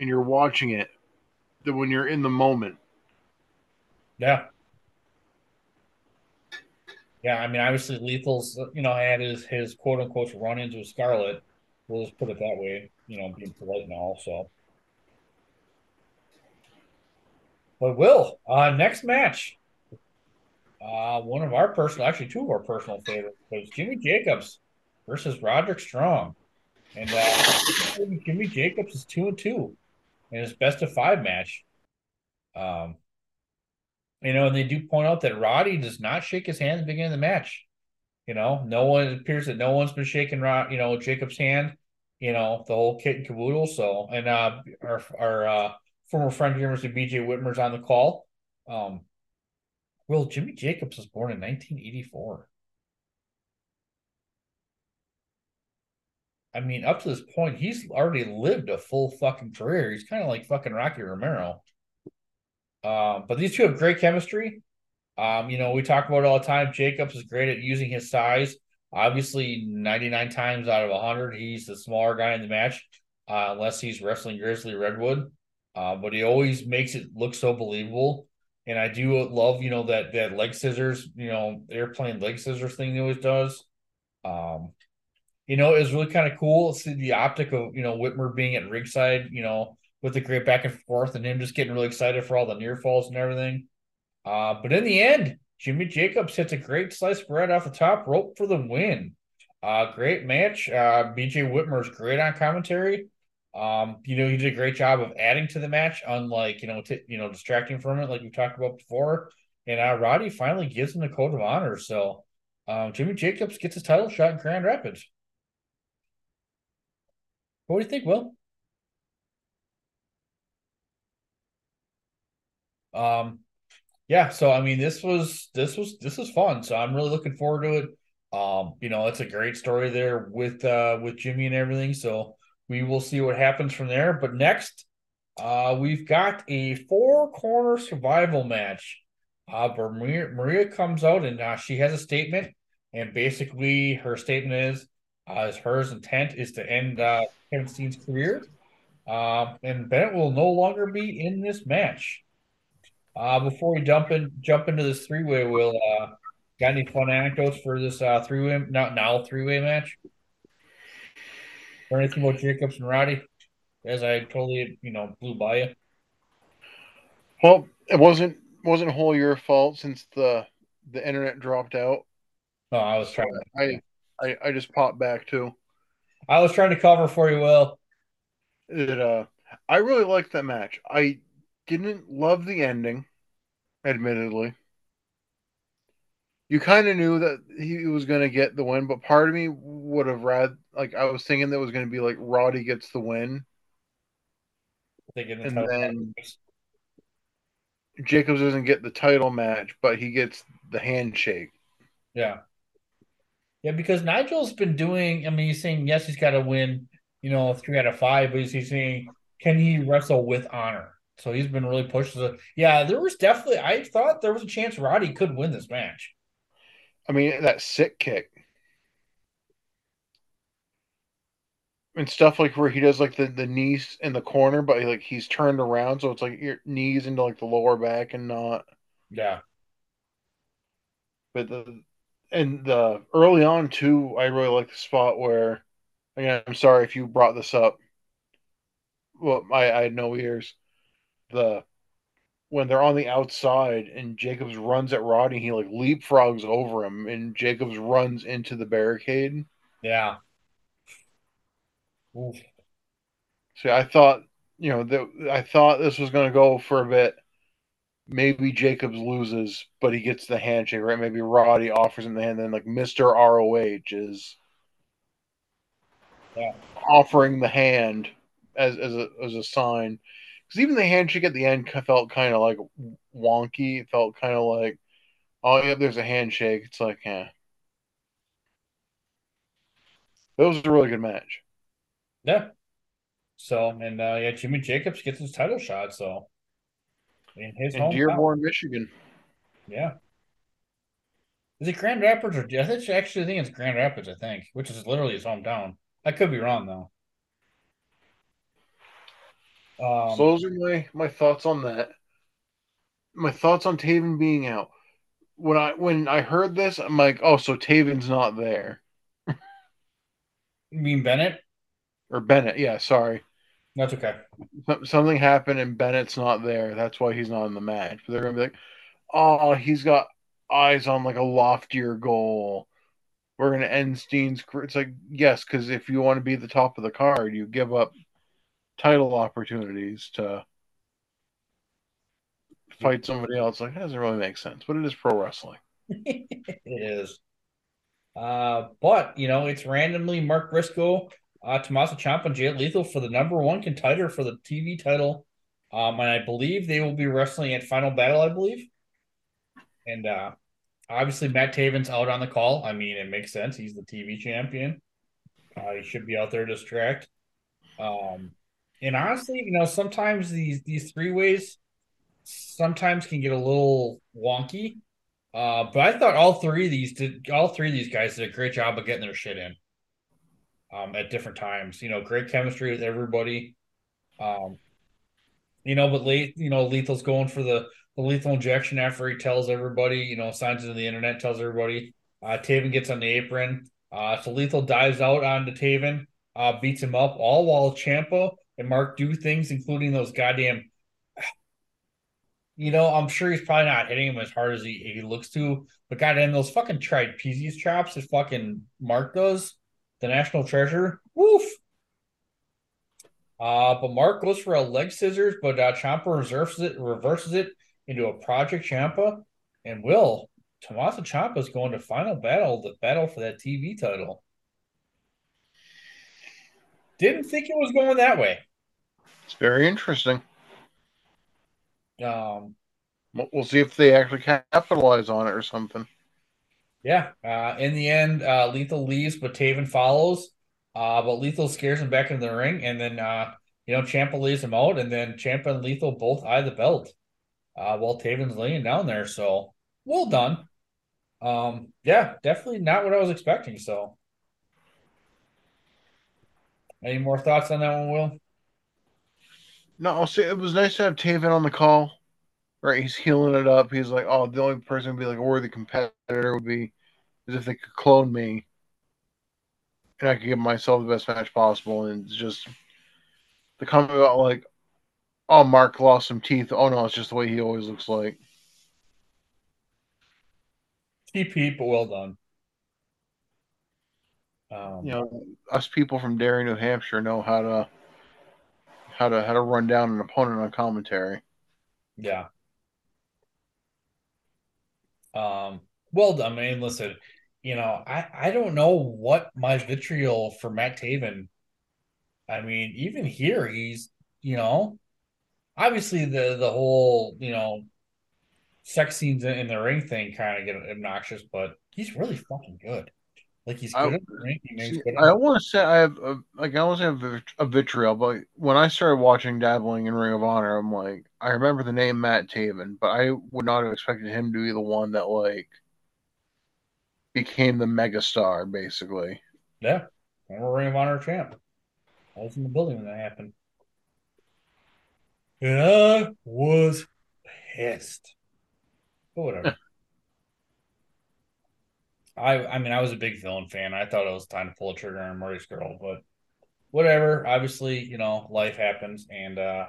and you're watching it than when you're in the moment. Yeah. Yeah, I mean, obviously, Lethal's, you know, had his, his quote unquote run ins with Scarlett. We'll just put it that way, you know, being polite and all. So, but Will, uh, next match, uh, one of our personal, actually, two of our personal favorites was Jimmy Jacobs versus Roderick Strong. And uh, Jimmy Jacobs is two and two in his best of five match. Um, you know, and they do point out that Roddy does not shake his hand at the beginning of the match. You know, no one appears that no one's been shaking you know, Jacob's hand, you know, the whole kit and caboodle. So, and uh, our our uh, former friend here, Mr. BJ Whitmer's on the call. Um, well, Jimmy Jacobs was born in 1984. I mean, up to this point, he's already lived a full fucking career. He's kind of like fucking Rocky Romero. Um, but these two have great chemistry. Um, you know, we talk about it all the time. Jacobs is great at using his size. Obviously, 99 times out of 100, he's the smaller guy in the match, uh, unless he's wrestling Grizzly Redwood. Uh, but he always makes it look so believable. And I do love, you know, that that leg scissors, you know, airplane leg scissors thing he always does. Um, you know, it was really kind of cool to see the optic of, you know, Whitmer being at ringside, you know, with the great back and forth and him just getting really excited for all the near falls and everything. Uh, but in the end, Jimmy Jacobs hits a great slice bread off the top rope for the win. Uh, great match. Uh, BJ Whitmer's great on commentary. Um, you know, he did a great job of adding to the match, unlike, you know, t- you know, distracting from it like we talked about before. And uh, Roddy finally gives him the code of honor. So um, Jimmy Jacobs gets his title shot in Grand Rapids. What do you think, Will? Um, yeah, so I mean, this was this was this was fun. So I'm really looking forward to it. Um, you know, it's a great story there with uh with Jimmy and everything. So we will see what happens from there. But next, uh, we've got a four corner survival match. Uh, where Maria, Maria comes out and uh, she has a statement, and basically her statement is, uh, is hers intent is to end uh, Kevin Steen's career, uh, and Bennett will no longer be in this match. Uh, before we jump in, jump into this three way, will uh, Got any fun anecdotes for this uh, three way, not now three way match? Or anything about Jacobs and Roddy? As I totally, you know, blew by you. Well, it wasn't wasn't wholly your fault since the the internet dropped out. No, I was trying. I I, I just popped back too. I was trying to cover for you, Will. It uh, I really liked that match. I didn't love the ending, admittedly. You kind of knew that he was going to get the win, but part of me would have read like I was thinking that was going to be like Roddy gets the win, and then match. Jacobs doesn't get the title match, but he gets the handshake. Yeah. Yeah, because Nigel's been doing, I mean, he's saying, yes, he's got to win, you know, three out of five, but he's saying, can he wrestle with honor? So he's been really pushed. To, yeah, there was definitely, I thought there was a chance Roddy could win this match. I mean, that sick kick. And stuff like where he does like the, the knees in the corner, but like he's turned around, so it's like your knees into like the lower back and not. Yeah. But the and the early on too, I really like the spot where again, I'm sorry if you brought this up. Well, I, I had no ears. The when they're on the outside and Jacobs runs at Roddy, he like leapfrogs over him, and Jacobs runs into the barricade. Yeah. Oof. See, I thought you know that I thought this was going to go for a bit. Maybe Jacobs loses, but he gets the handshake, right? Maybe Roddy offers him the hand, then like Mister ROH is Yeah. offering the hand as as a as a sign. Because even the handshake at the end felt kind of like wonky. It felt kind of like, oh yeah, there's a handshake. It's like, yeah. It was a really good match. Yeah. So, and uh, yeah, Jimmy Jacobs gets his title shot. So, in his In. Dearborn, Michigan. Yeah. Is it Grand Rapids or I think actually think it's Grand Rapids, I think, which is literally his hometown. I could be wrong though. Um, so those are my my thoughts on that. My thoughts on Taven being out. When I when I heard this, I'm like, oh, so Taven's not there you mean Bennett? or Bennett. Yeah, sorry. That's okay. Something happened and Bennett's not there. That's why he's not in the match. But they're gonna be like, oh, he's got eyes on like a loftier goal. We're gonna end Steen's career. It's like yes, because if you want to be the top of the card, you give up title opportunities to fight somebody else. Like that doesn't really make sense, but it is pro wrestling. *laughs* it is. Uh, but you know, it's randomly Mark Briscoe, uh, Tommaso Ciampa, and Jay Lethal for the number one contender for the TV title. Um, and I believe they will be wrestling at Final Battle, I believe. And uh, obviously Matt Taven's out on the call. I mean, it makes sense. He's the TV champion. Uh, he should be out there to distract. Um, and honestly, you know, sometimes these these three ways sometimes can get a little wonky. Uh, but I thought all three of these did all three of these guys did a great job of getting their shit in. Um, at different times, you know, great chemistry with everybody. Um, you know, but late, you know, Lethal's going for the the lethal injection after he tells everybody, you know, signs it on the internet, tells everybody. Uh, Taven gets on the apron. Uh, so Lethal dives out onto Taven, uh, beats him up, all while Ciampa and Mark do things, including those goddamn you know, I'm sure he's probably not hitting him as hard as he, he looks to, but goddamn, those fucking trapeze chops that fucking Mark does, the national treasure, woof. Uh, but Mark goes for a leg scissors, but uh, Ciampa reverses it, reverses it into a Project Ciampa, and Will Tommaso Ciampa is going to final battle, the battle for that TV title. Didn't think it was going that way. It's very interesting. Um, We'll see if they actually capitalize on it or something. Yeah. Uh, in the end, uh, Lethal leaves, but Taven follows. Uh, but Lethal scares him back into the ring, and then uh, you know Ciampa leaves him out, and then Ciampa and Lethal both eye the belt uh, while Taven's laying down there. So well done. Um, yeah, definitely not what I was expecting. So, any more thoughts on that one, Will? No, I'll say it was nice to have Taven on the call. Right, he's healing it up. He's like, oh, the only person would be like a worthy competitor would be is if they could clone me, and I could give myself the best match possible. And it's just the comment about like, oh, Mark lost some teeth. Oh no, it's just the way he always looks like. TP, but well done. Um, You know, us people from Derry, New Hampshire, know how to how to how to run down an opponent on commentary. Yeah. Um, well done. I mean, listen, you know, I, I don't know what my vitriol for Matt Taven. I mean, even here, he's, you know, obviously the the whole, you know, sex scenes in, in the ring thing kind of get obnoxious, but he's really fucking good. Like he's good I- at the ring. and he's See, good I want to say I have a, like I always have a, a vitriol, but when I started watching dabbling in Ring of Honor, I'm like, I remember the name Matt Taven, but I would not have expected him to be the one that like became the megastar, basically. Yeah, former Ring of Honor champ. I was in the building when that happened. And I was pissed. But whatever. *laughs* I I mean I was a big villain fan. I thought it was time to pull a trigger on Marty Scurll, but whatever. Obviously, you know, life happens and uh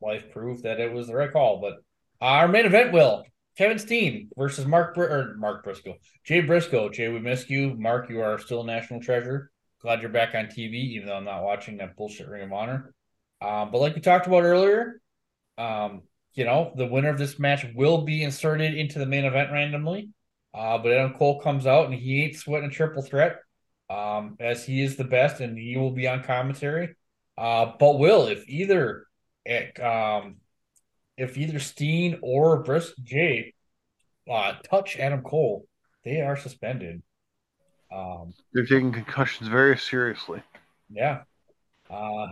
life proved that it was the right call. But our main event will Kevin Steen versus Mark Br- or Mark Briscoe. Jay Briscoe. Jay, we miss you. Mark, you are still a national treasure. Glad you're back on TV, even though I'm not watching that bullshit Ring of Honor. Um, but like we talked about earlier, um, you know, the winner of this match will be inserted into the main event randomly. Uh, but Adam Cole comes out and he ain't sweating a triple threat, um, as he is the best and he will be on commentary. Uh, but will if either, eh, um, if either Steen or Brisk Jay uh, touch Adam Cole, they are suspended. Um, They're taking concussions very seriously. yeah. Uh,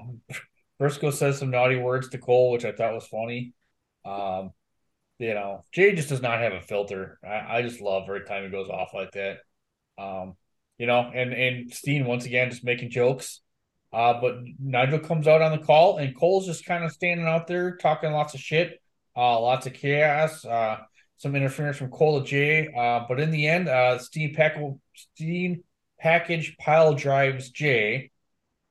Briscoe says some naughty words to Cole, which I thought was funny. Um, you know, Jay just does not have a filter. I, I just love every time he goes off like that. Um, you know, and and Steen once again just making jokes. Uh, but Nigel comes out on the call, and Cole's just kind of standing out there talking lots of shit, uh, lots of chaos, uh, some interference from Cole to Jay. Uh, but in the end, uh, Steen pack Steen package pile drives Jay.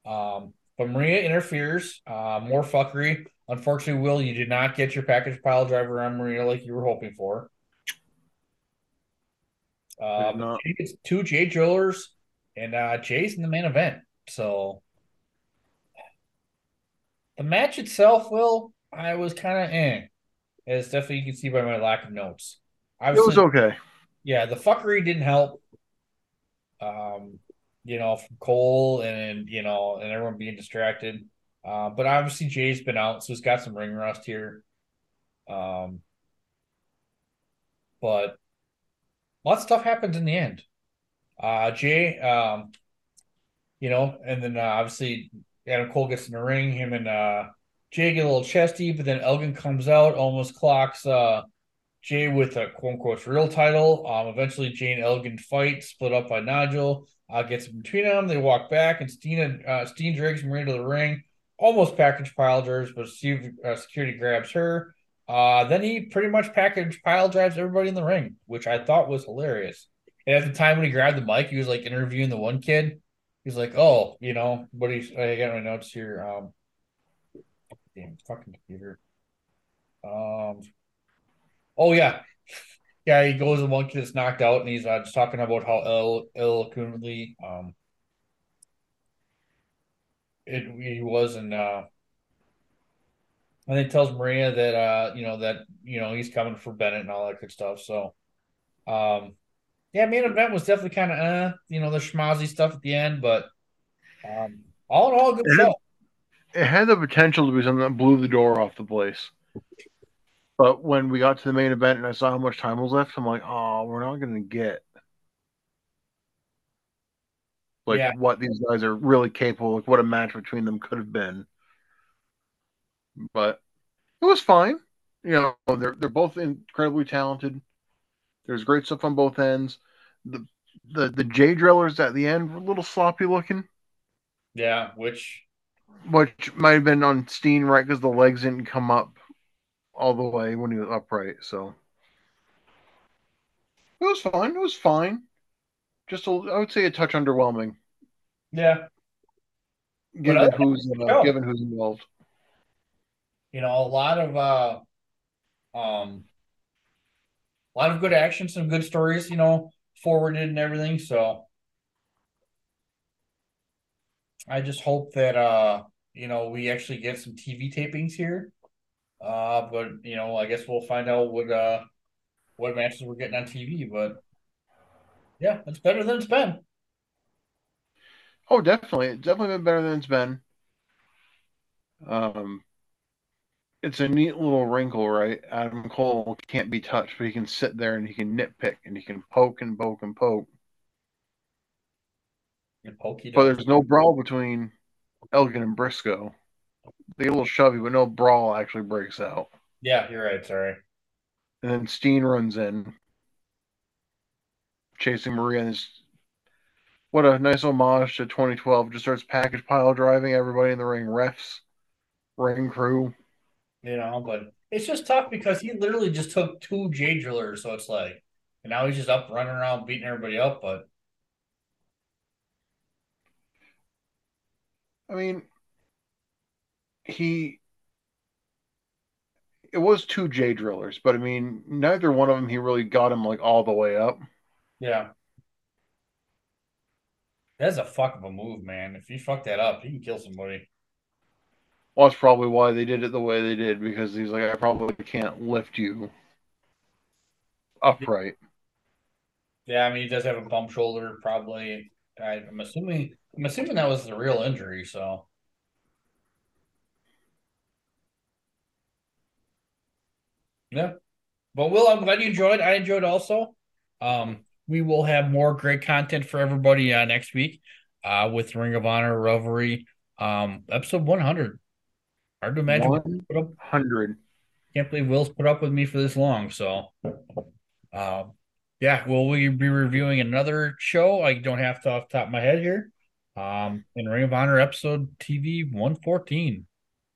Um, but Maria interferes. Uh, more fuckery. Unfortunately, Will, you did not get your package pile driver on Maria like you were hoping for. Uh, Did not. Two Jay drillers, and uh, Jay's in the main event. So the match itself, Will, I was kind of eh. As definitely you can see by my lack of notes. It was okay. Yeah, the fuckery didn't help. Um, you know, from Cole and you know, and everyone being distracted. Uh, but obviously Jay's been out, so he's got some ring rust here. Um, but lots of stuff happens in the end. Uh, Jay, um, you know, and then uh, obviously Adam Cole gets in the ring. Him and uh, Jay get a little chesty, but then Elgin comes out, almost clocks uh, Jay with a quote unquote real title. Um, eventually, Jay and Elgin fight, split up by Nigel. Uh, gets between them. They walk back, and Steen, uh, Steen drags Maria to the ring. Almost package pile drives, but Steve, uh, security grabs her. Uh, then he pretty much package pile drives everybody in the ring, which I thought was hilarious. And at the time when he grabbed the mic, he was like interviewing the one kid. He's like, "Oh, you know, what he's." I got my notes here. Um, damn fucking computer. Um. Oh yeah, *laughs* yeah. He goes to one kid that's knocked out, and he's uh, just talking about how ill eloquently um it he was, and uh, and then tells Maria that uh you know that you know he's coming for Bennett and all that good stuff. So, um, yeah, main event was definitely kind of uh you know the schmozzy stuff at the end, but um, all in all, good It had, show. it had the potential to be something that blew the door off the place. But when we got to the main event and I saw how much time was left, I'm like, oh, we're not going to get like Yeah. what these guys are really capable, like what a match between them could have been. But it was fine. You know, they're they're both incredibly talented. There's great stuff on both ends. The the the J drillers at the end were a little sloppy looking, Yeah, which which might have been on Steen, right? Because the legs didn't come up all the way when he was upright. So it was fine. It was fine. Just a, I would say a touch underwhelming. Yeah. Given who's uh, given who's involved. You know, a lot of uh um a lot of good action, some good stories, you know, forwarded and everything. So I just hope that uh, you know, we actually get some TV tapings here. Uh, but you know, I guess we'll find out what uh what matches we're getting on TV, but yeah, it's better than it's been. Oh, definitely. It's definitely been better than it's been. Um, it's a neat little wrinkle, right? Adam Cole can't be touched, but he can sit there and he can nitpick and he can poke and poke and poke. And pokey But there's no brawl between Elgin and Briscoe. They get a little shovey, but no brawl actually breaks out. Yeah, you're right, sorry. And then Steen runs in, chasing Maria. And it's, what a nice homage to 2012. Just starts package pile driving everybody in the ring, refs, ring crew. You know, but it's just tough because he literally just took two J drillers, so it's like and now he's just up running around beating everybody up, but I mean, he. It was two J drillers, but I mean, neither one of them he really got him like all the way up. Yeah. That's a fuck of a move, man. If you fuck that up, you can kill somebody. Well, that's probably why they did it the way they did because he's like, I probably can't lift you upright. Yeah, I mean he does have a bump shoulder, probably. I, I'm assuming I'm assuming that was the real injury, so yeah. But Will, I'm glad you enjoyed. I enjoyed also. Um, we will have more great content for everybody uh, next week uh, with Ring of Honor Revelry, um, episode 100. Hard to imagine. One Put up, hundred. can't believe Will's put up with me for this long. So, um, yeah, will we be reviewing another show? I don't have to off the top of my head here. Um, in Ring of Honor episode TV 114.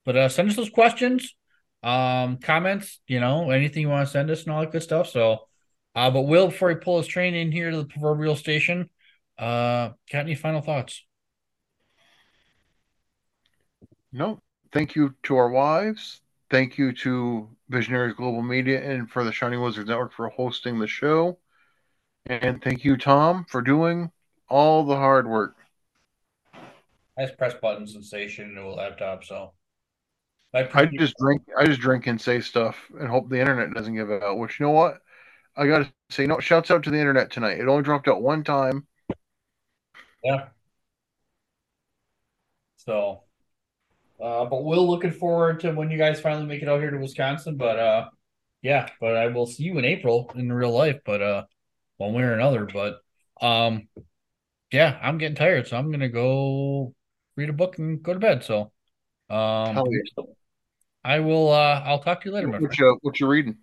But uh, send us those questions, um, comments, you know, anything you want to send us and all that good stuff. So, uh, but Will, before he pull his train in here to the proverbial station, uh, got any final thoughts? No. Thank you to our wives. Thank you to Visionaries Global Media and for the Shining Wizards Network for hosting the show. And thank you, Tom, for doing all the hard work. I just press buttons and say shit into a laptop. So, I, I just drink I just drink and say stuff and hope the internet doesn't give it out. Which you know what? I gotta say, no shouts out to the internet tonight. It only dropped out one time. Yeah. So, uh, but we're looking forward to when you guys finally make it out here to Wisconsin. But uh, yeah, but I will see you in April in real life. But uh, one way or another. But um, yeah, I'm getting tired, so I'm gonna go read a book and go to bed. So, um, I will. Uh, I'll talk to you later, my. What you what you reading?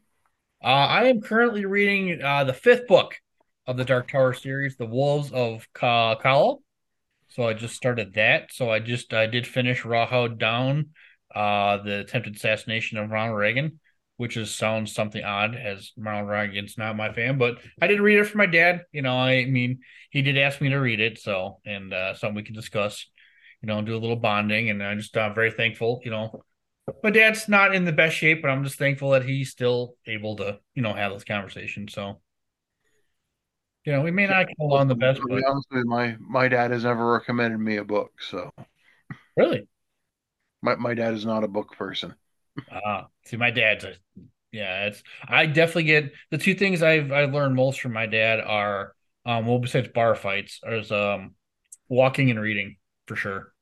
Uh, I am currently reading uh, the fifth book of the Dark Tower series, The Wolves of Ka-. So I just started that. So I just I did finish Rawhide Down, uh, the attempted assassination of Ronald Reagan, which is sounds something odd as Ronald Reagan's not my fan, but I did read it for my dad. You know, I mean, he did ask me to read it, so and uh, something we can discuss. You know, do a little bonding, and I'm just uh, very thankful. You know, my dad's not in the best shape, but I'm just thankful that he's still able to, you know, have this conversation. So, you know, we may not get along the best, but be honest with you, my my dad has never recommended me a book, so really, my my dad is not a book person. ah, see, my dad's a, yeah, it's I definitely get the two things I've I've learned most from my dad are, um, well, besides bar fights, is um, walking and reading for sure.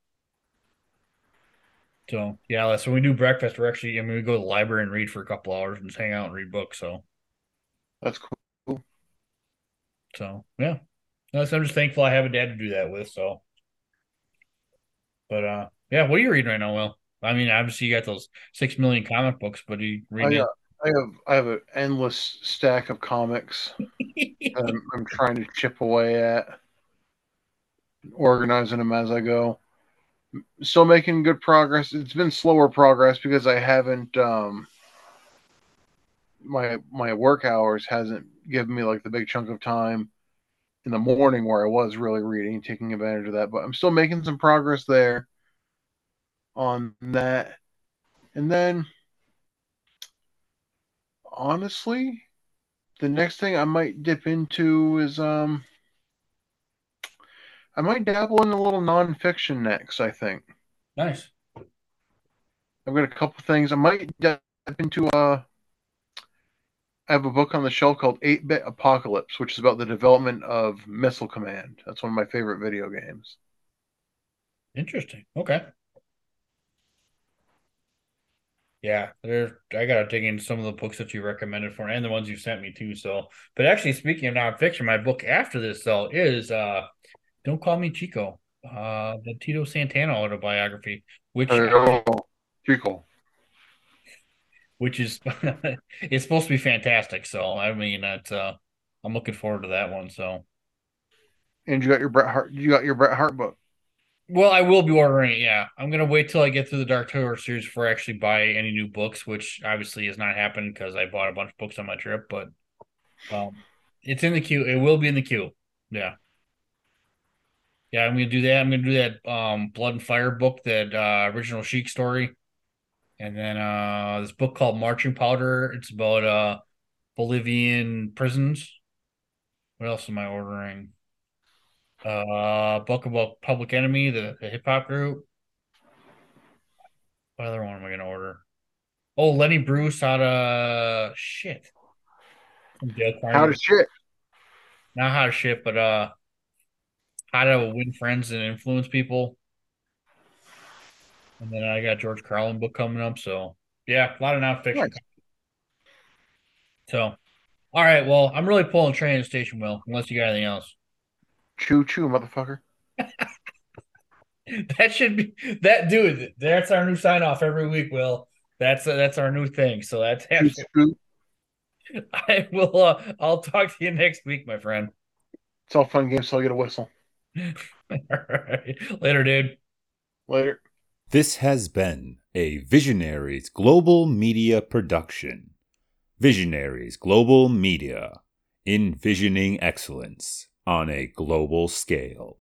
So yeah, so when we do breakfast, we're actually I mean we go to the library and read for a couple hours and just hang out and read books. So That's cool. So yeah, I'm just thankful I have a dad to do that with. So, but uh, yeah, what are you reading right now, Will? I mean, obviously you got those six million comic books, but are you I, uh, I have I have an endless stack of comics *laughs* that I'm, I'm trying to chip away at, organizing them as I go. Still making good progress. It's been slower progress because I haven't um my my work hours hasn't given me like the big chunk of time in the morning where I was really reading, taking advantage of that. But I'm still making some progress there on that. And then honestly, the next thing I might dip into is um I might dabble in a little nonfiction next, I think. Nice. I've got a couple things. I might dip into uh I have a book on the shelf called 8 Bit Apocalypse, which is about the development of Missile Command. That's one of my favorite video games. Interesting. Okay. Yeah, there. I gotta dig into some of the books that you recommended for, and the ones you sent me too. So, but actually, speaking of nonfiction, my book after this though is uh, "Don't Call Me Chico," uh, the Tito Santana autobiography, which Oh, Chico. which is *laughs* it's supposed to be fantastic. So, I mean, that's uh, I'm looking forward to that one. So, And you got your Bret Hart you got your Bret Hart book. Well, I will be ordering it. Yeah, I'm gonna wait till I get through the Dark Tower series before I actually buy any new books, which obviously has not happened because I bought a bunch of books on my trip. But um, it's in the queue. It will be in the queue. Yeah, yeah. I'm gonna do that. I'm gonna do that. Um, Blood and Fire book, that uh, original Sheik story, and then uh, this book called Marching Powder. It's about uh Bolivian prisons. What else am I ordering? Uh, book about Public Enemy, the, the hip hop group. What other one am I gonna order? Oh, Lenny Bruce out of shit. How to shit. Not how to shit, but uh, how to win friends and influence people. And then I got George Carlin book coming up, so yeah, a lot of nonfiction. So, all right, well, I'm really pulling train at station, Will. Unless you got anything else. Choo choo, motherfucker. *laughs* That should be that dude. That's our new sign off every week. Will that's that's our new thing. So that's *laughs* I will. Uh, I'll talk to you next week, my friend. It's all fun games So I'll get a whistle. *laughs* All right. Later, dude. Later. This has been a Visionaries Global Media production. Visionaries Global Media, envisioning excellence on a global scale.